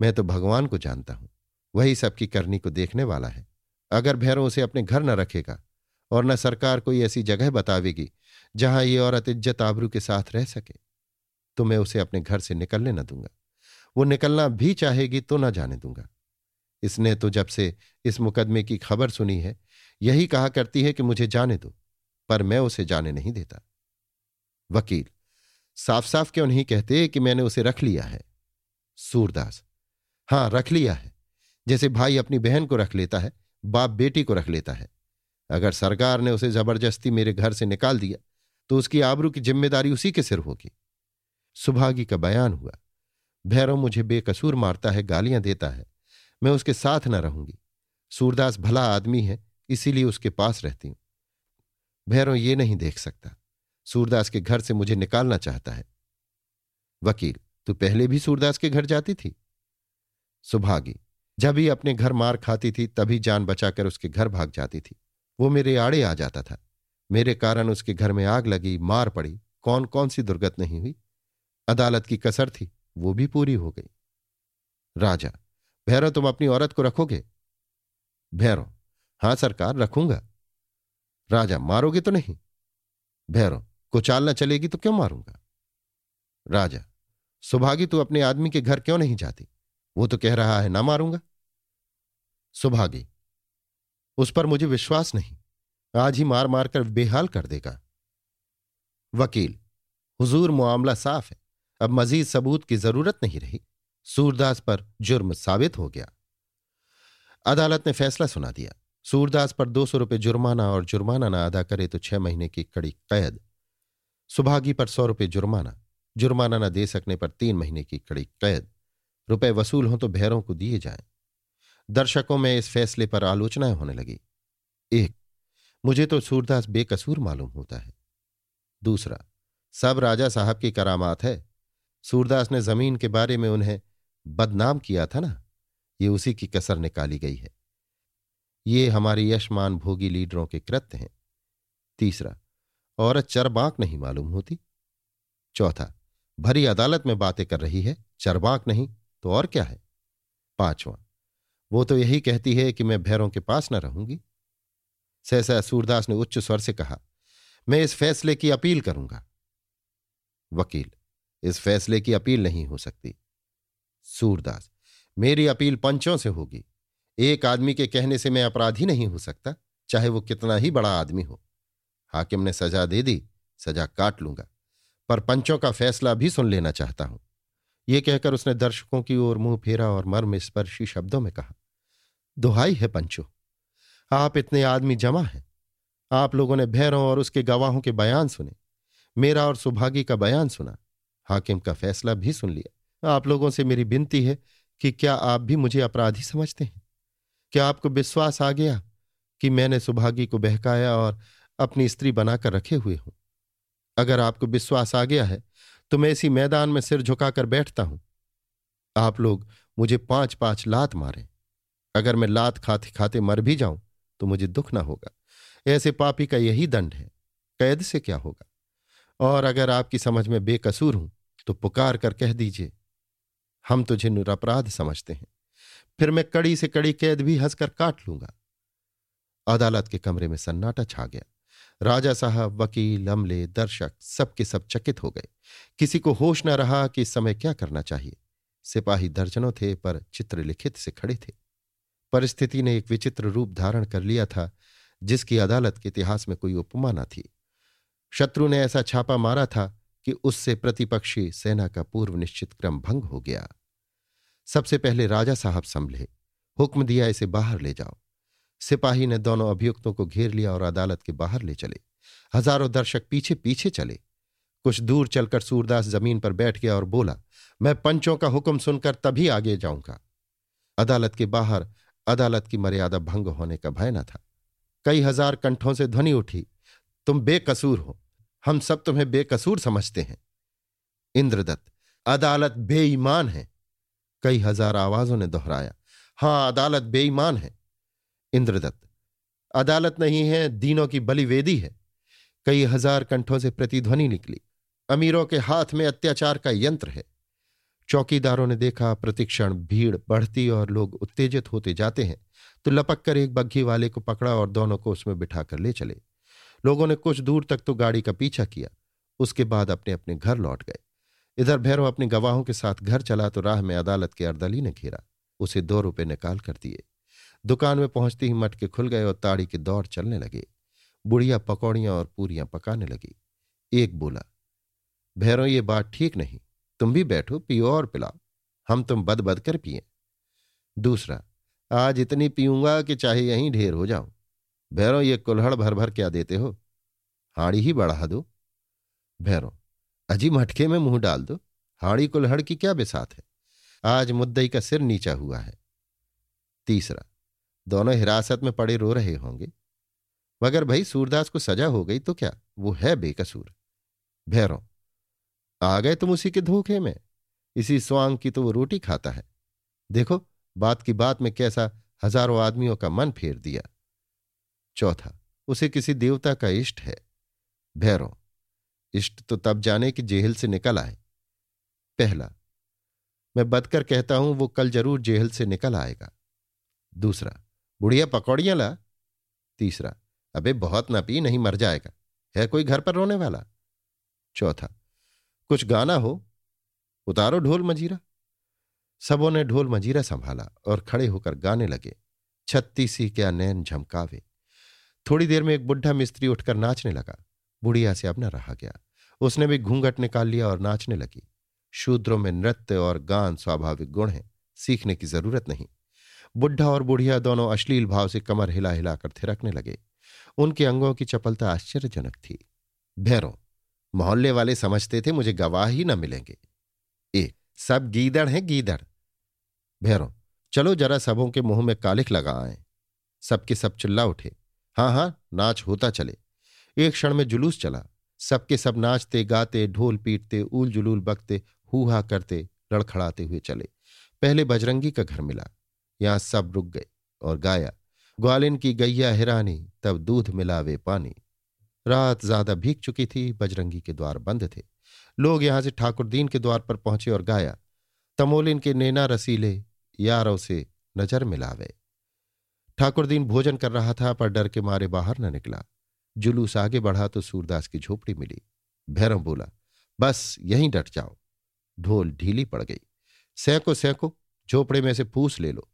मैं तो भगवान को जानता हूँ। वही सबकी करनी को देखने वाला है। अगर भैरव उसे अपने घर न रखेगा और न सरकार कोई ऐसी जगह बतावेगी जहाँ ये औरत इज़्ज़त आबरू के साथ रह सके तो मैं उसे अपने घर से निकलने न दूँगा। वो निकलना भी चाहेगी तो न जाने दूँगा। इसने तो जब से इस मुकदमे की खबर सुनी है, यही कहा करती है कि मुझे जाने दो, पर मैं उसे जाने नहीं देता। वकील साफ़ साफ़ क्यों नहीं कहते कि मैंने उसे रख लिया है? सूरदास हाँ, रख लिया है। जैसे भाई अपनी बहन को रख लेता है, बाप बेटी को रख लेता है। अगर सरकार ने उसे ज़बरदस्ती मेरे घर से निकाल दिया तो उसकी आबरू की ज़िम्मेदारी उसी के सिर होगी। सुभागी का बयान हुआ। भैरव मुझे बेकसूर मारता है, गालियाँ देता है। मैं उसके साथ न रहूँगी। सूरदास भला आदमी है, इसीलिए उसके पास रहती हूँ। भैरव ये नहीं देख सकता। सूरदास के घर से मुझे निकालना चाहता है। वकील, तू पहले भी सूरदास के घर जाती थी? सुभागी। जब ही अपने घर मार खाती थी, तभी जान बचाकर उसके घर भाग जाती थी। वो मेरे आड़े आ जाता था। मेरे कारण उसके घर में आग लगी, मार पड़ी। कौन कौन सी दुर्गत नहीं हुई? अदालत की कसर थी, वो भी पूरी हो गई। राजा, भैरव तुम अपनी औरत को रखोगे? भैरव, हाँ सरकार, रखूँगा। राजा, मारोगे तो नहीं? भैरव कुचालना चलेगी तो क्यों मारूँगा? राजा, सुभागी तू अपने आदमी के घर क्यों नहीं जाती? वो तो कह रहा है, ना मारूँगा? सुभागी, उस पर मुझे विश्वास नहीं। आज ही मार मार कर बेहाल कर देगा। वकील, हुजूर मामला साफ़ है। अब मजीद सबूत की ज़रूरत नहीं रही। सूरदास पर जुर्म साबित हो गया। अदालत ने फैसला सुना दिया। सूरदास पर दो सौ रुपये जुर्माना और जुर्माना ना अदा करे तो छह महीने की कड़ी कैद। सुभागी पर सौ रुपये जुर्माना। जुर्माना न दे सकने पर तीन महीने की कड़ी कैद। रुपए वसूल हों तो भैरों को दिए जाएँ। दर्शकों में इस फैसले पर आलोचनाएँ होने लगी। एक, मुझे तो सूरदास बेकसूर मालूम होता है। दूसरा, सब राजा साहब की करामात है। सूरदास ने ज़मीन के बारे में उन्हें बदनाम किया था ना? ये उसी की कसर निकाली गई है। ये हमारे यशमान भोगी लीडरों के कृत्य हैं। तीसरा, औरत चरबांक नहीं मालूम होती। चौथा, भरी अदालत में बातें कर रही है। चरबांक नहीं। तो और क्या है? पांचवा, वो तो यही कहती है कि मैं भैरों के पास न रहूँगी। सहसा सूरदास ने उच्च स्वर से कहा, मैं इस फैसले की अपील करूँगा। वकील, इस फैसले की अपील नहीं हो सकती। सूरदास, मेरी अपील पंचों से होगी। एक आदमी के कहने से मैं अपराधी नहीं हो सकता, चाहे वो कितना ही बड़ा आदमी हो। हाकिम ने सजा दे दी, सजा काट लूँगा, पर पंचों का फैसला भी सुन लेना चाहता हूँ। ये कहकर उसने दर्शकों की ओर मुँह फेरा और मर्म स्पर्शी शब्दों में कहा, दुहाई है पंचो, आप इतने आदमी जमा हैं। आप लोगों ने भैरों और उसके गवाहों के बयान सुने, मेरा और सुभागी का बयान सुना, हाकिम का फैसला भी सुन लिया। आप लोगों से मेरी विनती है कि क्या आप भी मुझे अपराधी समझते हैं? क्या आपको विश्वास आ गया कि मैंने सुभागी को बहकाया और अपनी स्त्री बनाकर रखे हुए हूँ? अगर आपको विश्वास आ गया है तो मैं इसी मैदान में सिर झुकाकर बैठता हूँ। आप लोग मुझे पाँच पाँच लात मारें। अगर मैं लात खाते खाते मर भी जाऊँ तो मुझे दुख ना होगा। ऐसे पापी का यही दंड है। कैद से क्या होगा? और अगर आपकी समझ में बेकसूर हूँ तो पुकार कर कह दीजिए। हम तुझे निरपराध समझते हैं। फिर मैं कड़ी से कड़ी कैद भी हंसकर काट लूँगा। अदालत के कमरे में सन्नाटा छा गया। राजा साहब, वकील, अमले, दर्शक सबके सब चकित हो गए। किसी को होश न रहा कि इस समय क्या करना चाहिए। सिपाही दर्जनों थे, पर चित्र लिखित से खड़े थे। परिस्थिति ने एक विचित्र रूप धारण कर लिया था, जिसकी अदालत के इतिहास में कोई उपमा न थी। शत्रु ने ऐसा छापा मारा था कि उससे प्रतिपक्षी सेना का पूर्व निश्चित क्रम भंग हो गया। सबसे पहले राजा साहब संभले। हुक्म दिया, इसे बाहर ले जाओ। सिपाही ने दोनों अभियुक्तों को घेर लिया और अदालत के बाहर ले चले। हज़ारों दर्शक पीछे पीछे चले। कुछ दूर चलकर सूरदास ज़मीन पर बैठ गया और बोला, मैं पंचों का हुक्म सुनकर तभी आगे जाऊँगा। अदालत के बाहर, अदालत की मर्यादा भंग होने का भय न था। कई हज़ार कंठों से ध्वनि उठी, तुम बेकसूर हो, हम सब तुम्हें बेकसूर समझते हैं। इंद्रदत्त, अदालत बेईमान है। कई हज़ार आवाजों ने दोहराया, हाँ, अदालत बेईमान है। इंद्रदत्त। अदालत नहीं है, दीनों की बलिवेदी है। कई हज़ार कंठों से प्रतिध्वनि निकली। अमीरों के हाथ में अत्याचार का यंत्र है। चौकीदारों ने देखा प्रतिक्षण, भीड़ बढ़ती और लोग उत्तेजित होते जाते हैं। तो लपक कर एक बग्घी वाले को पकड़ा और दोनों को उसमें बिठा कर ले चले। लोगों ने कुछ दूर तक तो गाड़ी का पीछा किया। उसके बाद अपने अपने घर लौट गए। इधर भैरव अपने गवाहों के साथ घर चला तो राह में अदालत के अर्दली ने घेरा। उसे दो रुपए निकाल कर दिए। दुकान में पहुँचते ही मटके खुल गए और ताड़ी के दौड़ चलने लगे। बुढ़िया पकौड़ियाँ और पूरियाँ पकाने लगी। एक बोला, भैरों, ये बात ठीक नहीं। तुम भी बैठो, पियो और पिलाओ। हम तुम बद बद कर पिए। दूसरा, आज इतनी पीऊँगा कि चाहे यहीं ढेर हो जाऊँ। भैरव ये कुल्हड़ भर भर क्या देते हो? हाड़ी ही बढ़ा दो। भैरों, अजी मटके में मुँह डाल दो। हाड़ी कुल्हड़ की क्या बिसात है? आज मुद्दई का सिर नीचा हुआ है। तीसरा दोनों हिरासत में पड़े रो रहे होंगे। मगर भाई सूरदास को सजा हो गई तो क्या? वो है बेकसूर। भैरव आ गए तुम उसी के धोखे में। इसी स्वांग की तो वो रोटी खाता है। देखो, बात की बात में कैसा हज़ारों आदमियों का मन फेर दिया। चौथा, उसे किसी देवता का इष्ट है। भैरव इष्ट तो तब जाने कि जेहल से निकल आए। पहला, मैं बदकर कहता हूँ वो कल ज़रूर जेहल से निकल आएगा। दूसरा बुढ़िया पकौड़ियाँ ला। तीसरा, अबे बहुत ना पी, नहीं मर जाएगा। है कोई घर पर रोने वाला? चौथा, कुछ गाना हो? उतारो ढोल मजीरा। सबों ने ढोल मजीरा संभाला और खड़े होकर गाने लगे। छत्तीसी क्या नैन झमकावे। थोड़ी देर में एक बुढ़ा मिस्त्री उठकर नाचने लगा। बुढ़िया से अब न रहा गया। उसने भी घूंघट निकाल लिया और नाचने लगी। शूद्रों में नृत्य और गान स्वाभाविक गुण है। सीखने की ज़रूरत नहीं। बुढ़ा और बुढ़िया दोनों अश्लील भाव से कमर हिला हिलाकर थिरकने लगे। उनके अंगों की चपलता आश्चर्यजनक थी। भैरों, मोहल्ले वाले समझते थे मुझे गवाह ही न मिलेंगे। ए, सब गीदड़ हैं, गीदड़। भैरों, चलो जरा सबों के मुँह में कालिख लगा आए। सबके सब चिल्ला उठे। हाँ हाँ नाच होता चले। एक क्षण में जुलूस चला। सबके सब नाचते, गाते, ढोल पीटते ऊल जुलूल बकते, हूहा करते, लड़खड़ाते हुए चले। पहले बजरंगी का घर मिला। यहाँ सब रुक गए और गाया, ग्वालिन की गैया हिरानी तब दूध मिलावे पानी। रात ज़्यादा भीग चुकी थी, बजरंगी के द्वार बंद थे। लोग यहाँ से ठाकुरदीन के द्वार पर पहुँचे और गाया, तमोलिन के नैना रसीले यारों से नज़र मिलावे। ठाकुरदीन भोजन कर रहा था, पर डर के मारे बाहर न निकला। जुलूस आगे बढ़ा तो सूरदास की झोपड़ी मिली। भैरव बोला, बस यहीं डट जाओ। ढोल ढीली पड़ गई। सैको सैको झोपड़े में से फूस ले लो।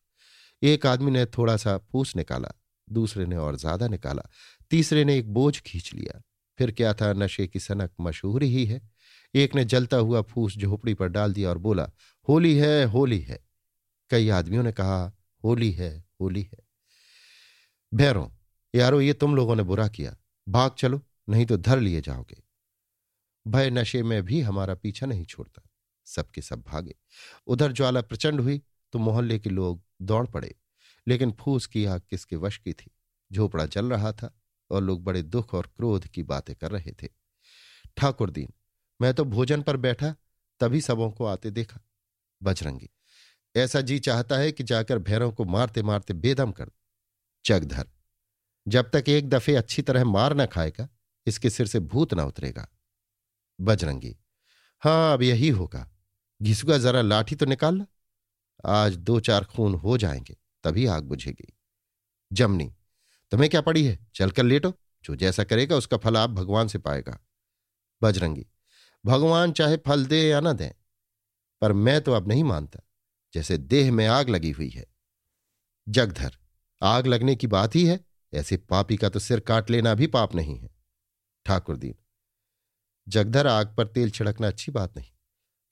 एक आदमी ने थोड़ा सा फूस निकाला, दूसरे ने और ज़्यादा निकाला। तीसरे ने एक बोझ खींच लिया। फिर क्या था, नशे की सनक मशहूर ही है। एक ने जलता हुआ फूस झोपड़ी पर डाल दिया और बोला, होली है होली है। कई आदमियों ने कहा, होली है होली है। भैरों, यारो, ये तुम लोगों ने बुरा किया। भाग चलो, नहीं तो धर लिए जाओगे। भय नशे में भी हमारा पीछा नहीं छोड़ता। सबके सब भागे। उधर ज्वाला प्रचंड हुई तो मोहल्ले के लोग दौड़ पड़े। लेकिन फूस की आग किसके वश की थी? झोपड़ा जल रहा था और लोग बड़े दुख और क्रोध की बातें कर रहे थे। ठाकुर दीन, मैं तो भोजन पर बैठा, तभी सबों को आते देखा। बजरंगी, ऐसा जी चाहता है कि जाकर भैरों को मारते मारते बेदम कर जगधर जब तक एक दफे अच्छी तरह मार न खाएगा, इसके सिर से भूत ना उतरेगा। बजरंगी हाँ अब यही होगा। घिसुआ जरा लाठी तो निकाल ला। आज दो चार खून हो जाएँगे, तभी आग बुझेगी। जमनी, तुम्हें क्या पड़ी है? चलकर लेटो। जो जैसा करेगा उसका फल आप भगवान से पाएगा। बजरंगी, भगवान चाहे फल दे या ना दें, पर मैं तो अब नहीं मानता, जैसे देह में आग लगी हुई है। जगधर, आग लगने की बात ही है, ऐसे पापी का तो सिर काट लेना भी पाप नहीं है। ठाकुर दीन जगधर आग पर तेल छिड़कना अच्छी बात नहीं।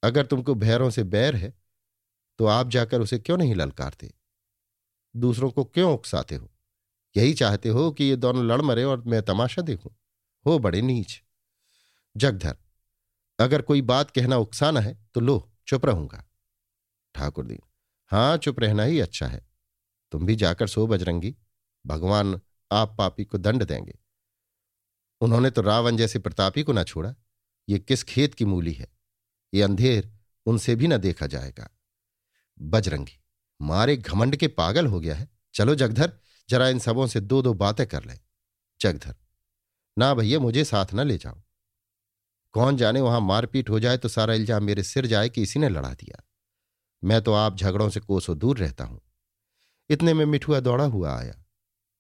अगर तुमको भैरों से बैर है तो आप जाकर उसे क्यों नहीं ललकारते? दूसरों को क्यों उकसाते हो? यही चाहते हो कि ये दोनों लड़ मरे और मैं तमाशा देखूँ? हो बड़े नीच। जगधर, अगर कोई बात कहना उकसाना है तो लो, चुप रहूँगा। ठाकुर दीन, हाँ, चुप रहना ही अच्छा है। तुम भी जाकर सो बजरंगी। भगवान आप पापी को दंड देंगे। उन्होंने तो रावण जैसे प्रतापी को ना छोड़ा। ये किस खेत की मूली है? ये अंधेर उनसे भी ना देखा जाएगा। बजरंगी, मारे घमंड के पागल हो गया है। चलो जगधर, जरा इन सबों से दो दो बातें कर ले। जगधर, ना भैया मुझे साथ ना ले जाओ। कौन जाने वहाँ मारपीट हो जाए तो सारा इल्ज़ाम मेरे सिर जाए कि इसी ने लड़ा दिया। मैं तो आप झगड़ों से कोसों दूर रहता हूँ। इतने में मिठुआ दौड़ा हुआ आया।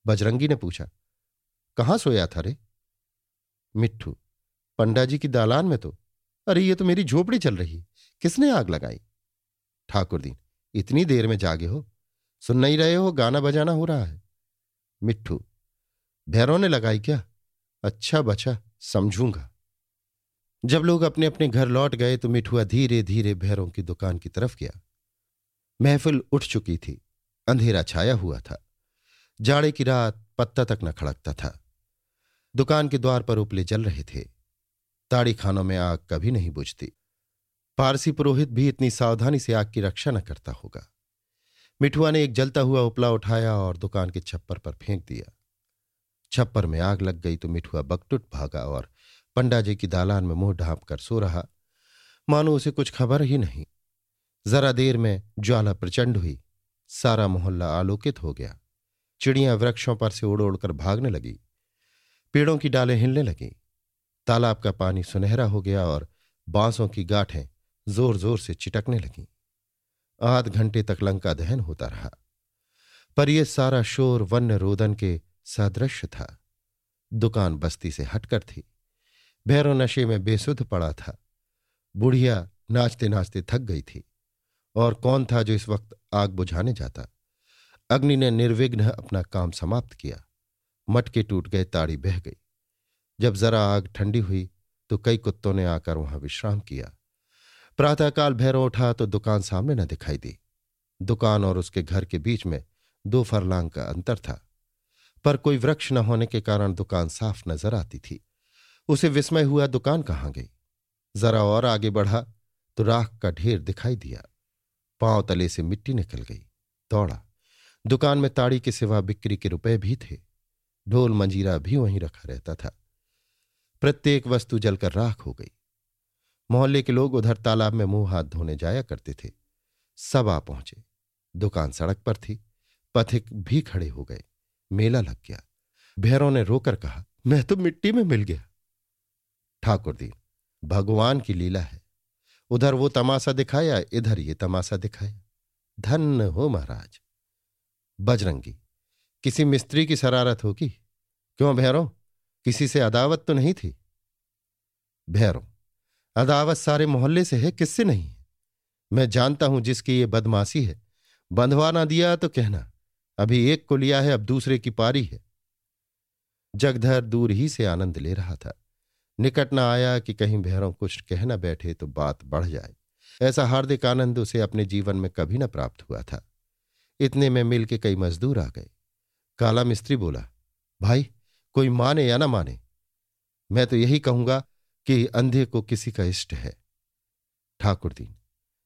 बजरंगी ने पूछा, कहाँ सोया था रे? मिट्ठू पंडा जी की दालान में तो। अरे, ये तो मेरी झोपड़ी चल रही। किसने आग लगाई? ठाकुर दीन इतनी देर में जागे हो। सुन नहीं रहे हो, गाना बजाना हो रहा है। मिट्ठू भैरों ने लगाई क्या? अच्छा बचा, समझूँगा। जब लोग अपने अपने घर लौट गए तो मिठुआ धीरे धीरे भैरों की दुकान की तरफ़ गया। महफिल उठ चुकी थी, अंधेरा छाया हुआ था। जाड़े की रात पत्ता तक न खड़कता था। दुकान के द्वार पर उपले जल रहे थे। ताड़ी खानों में आग कभी नहीं बुझती। पारसी पुरोहित भी इतनी सावधानी से आग की रक्षा न करता होगा। मिठुआ ने एक जलता हुआ उपला उठाया और दुकान के छप्पर पर फेंक दिया। छप्पर में आग लग गई तो मिठुआ बकटुट भागा और पंडा जी की दालान में मुँह ढांप कर सो रहा। मानो उसे कुछ खबर ही नहीं। जरा देर में ज्वाला प्रचंड हुई। सारा मोहल्ला आलोकित हो गया। चिड़ियाँ वृक्षों पर से उड़ उड़कर भागने लगी। पेड़ों की डालें हिलने लगीं। तालाब का पानी सुनहरा हो गया और बांसों की गाठें ज़ोर ज़ोर से चिटकने लगी। आध घंटे तक लंका दहन होता रहा, पर यह सारा शोर वन्य रोदन के सदृश था। दुकान बस्ती से हटकर थी। भैरव नशे में बेसुध पड़ा था। बुढ़िया नाचते नाचते थक गई थी, और कौन था जो इस वक्त आग बुझाने जाता? अग्नि ने निर्विघ्न अपना काम समाप्त किया। मटके टूट गए, ताड़ी बह गई। जब जरा आग ठंडी हुई तो कई कुत्तों ने आकर वहाँ विश्राम किया। प्रातःकाल भैरव उठा तो दुकान सामने न दिखाई दी। दुकान और उसके घर के बीच में दो फरलांग का अंतर था, पर कोई वृक्ष न होने के कारण दुकान साफ़ नज़र आती थी। उसे विस्मय हुआ, दुकान कहाँ गई? जरा और आगे बढ़ा तो राख का ढेर दिखाई दिया। पाँव तले से मिट्टी निकल गई, दौड़ा। दुकान में ताड़ी के सिवा बिक्री के रुपए भी थे। ढोल मंजीरा भी वहीं रखा रहता था। प्रत्येक वस्तु जलकर राख हो गई। मोहल्ले के लोग उधर तालाब में मुँह हाथ धोने जाया करते थे। सब आ पहुँचे। दुकान सड़क पर थी। पथिक भी खड़े हो गए। मेला लग गया। भैरों ने रोकर कहा, मैं तो मिट्टी में मिल गया। ठाकुर दीन, भगवान की लीला है। उधर वो तमाशा दिखाया, इधर ये तमाशा दिखाया। धन हो महाराज। बजरंगी, किसी मिस्त्री की शरारत होगी? क्यों भैरों? किसी से अदावत तो नहीं थी? भैरव अदावत सारे मोहल्ले से है, किससे नहीं? मैं जानता हूँ जिसकी ये बदमाशी है। बंधवा ना दिया तो कहना, अभी एक को लिया है, अब दूसरे की पारी है। जगधर दूर ही से आनंद ले रहा था। निकट न आया कि कहीं भैरव कुछ कहना बैठे तो बात बढ़ जाए। ऐसा हार्दिक आनंद उसे अपने जीवन में कभी न प्राप्त हुआ था। इतने में मिल के कई मजदूर आ गए। काला मिस्त्री बोला, भाई, कोई माने या ना माने? मैं तो यही कहूँगा कि अंधे को किसी का इष्ट है। ठाकुर दीन,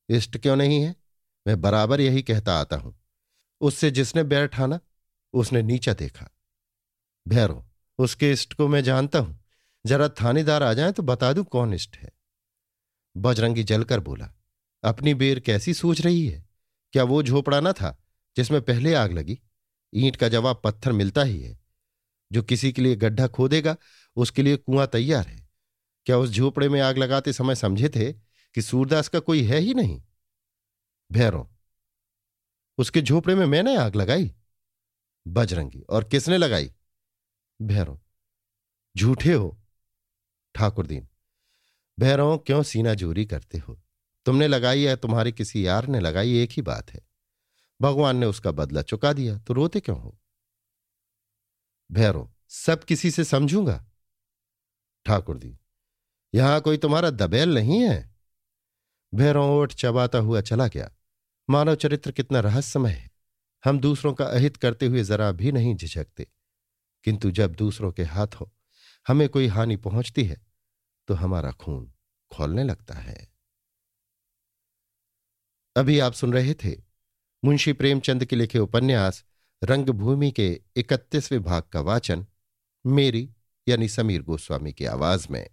इष्ट क्यों नहीं है? मैं बराबर यही कहता आता हूँ। उससे जिसने बैर ठाना, उसने नीचा देखा। भैरो, उसके इष्ट को मैं जानता हूँ। जरा थानेदार आ जाए तो बता दूँ कौन इष्ट है। बजरंगी जलकर बोला, अपनी बेर कैसी सोच रही है? क्या वो झोपड़ा ना था जिसमें पहले आग लगी? ईंट का जवाब पत्थर मिलता ही है। जो किसी के लिए गड्ढा खोदेगा, उसके लिए कुआँ तैयार है। क्या उस झोपड़े में आग लगाते समय समझे थे कि सूरदास का कोई है ही नहीं? भैरों उसके झोपड़े में मैंने आग लगाई? बजरंगी, और किसने लगाई? भैरों झूठे हो। ठाकुर दीन भैरव, क्यों सीना जोरी करते हो? तुमने लगाई या तुम्हारे किसी यार ने लगाई, एक ही बात है। भगवान ने उसका बदला चुका दिया तो रोते क्यों हो? भैरव, सब किसी से समझूँगा? ठाकुर दी यहाँ कोई तुम्हारा दबेल नहीं है? भैरव ओठ चबाता हुआ चला गया। मानव चरित्र कितना रहस्यमय है। हम दूसरों का अहित करते हुए जरा भी नहीं झिझकते। किंतु जब दूसरों के हाथों हमें कोई हानि पहुँचती है तो हमारा खून खोलने लगता है। अभी आप सुन रहे थे मुंशी प्रेमचंद के लिखे उपन्यास रंगभूमि के इकतीसवें भाग का वाचन, मेरी यानी समीर गोस्वामी की आवाज़ में।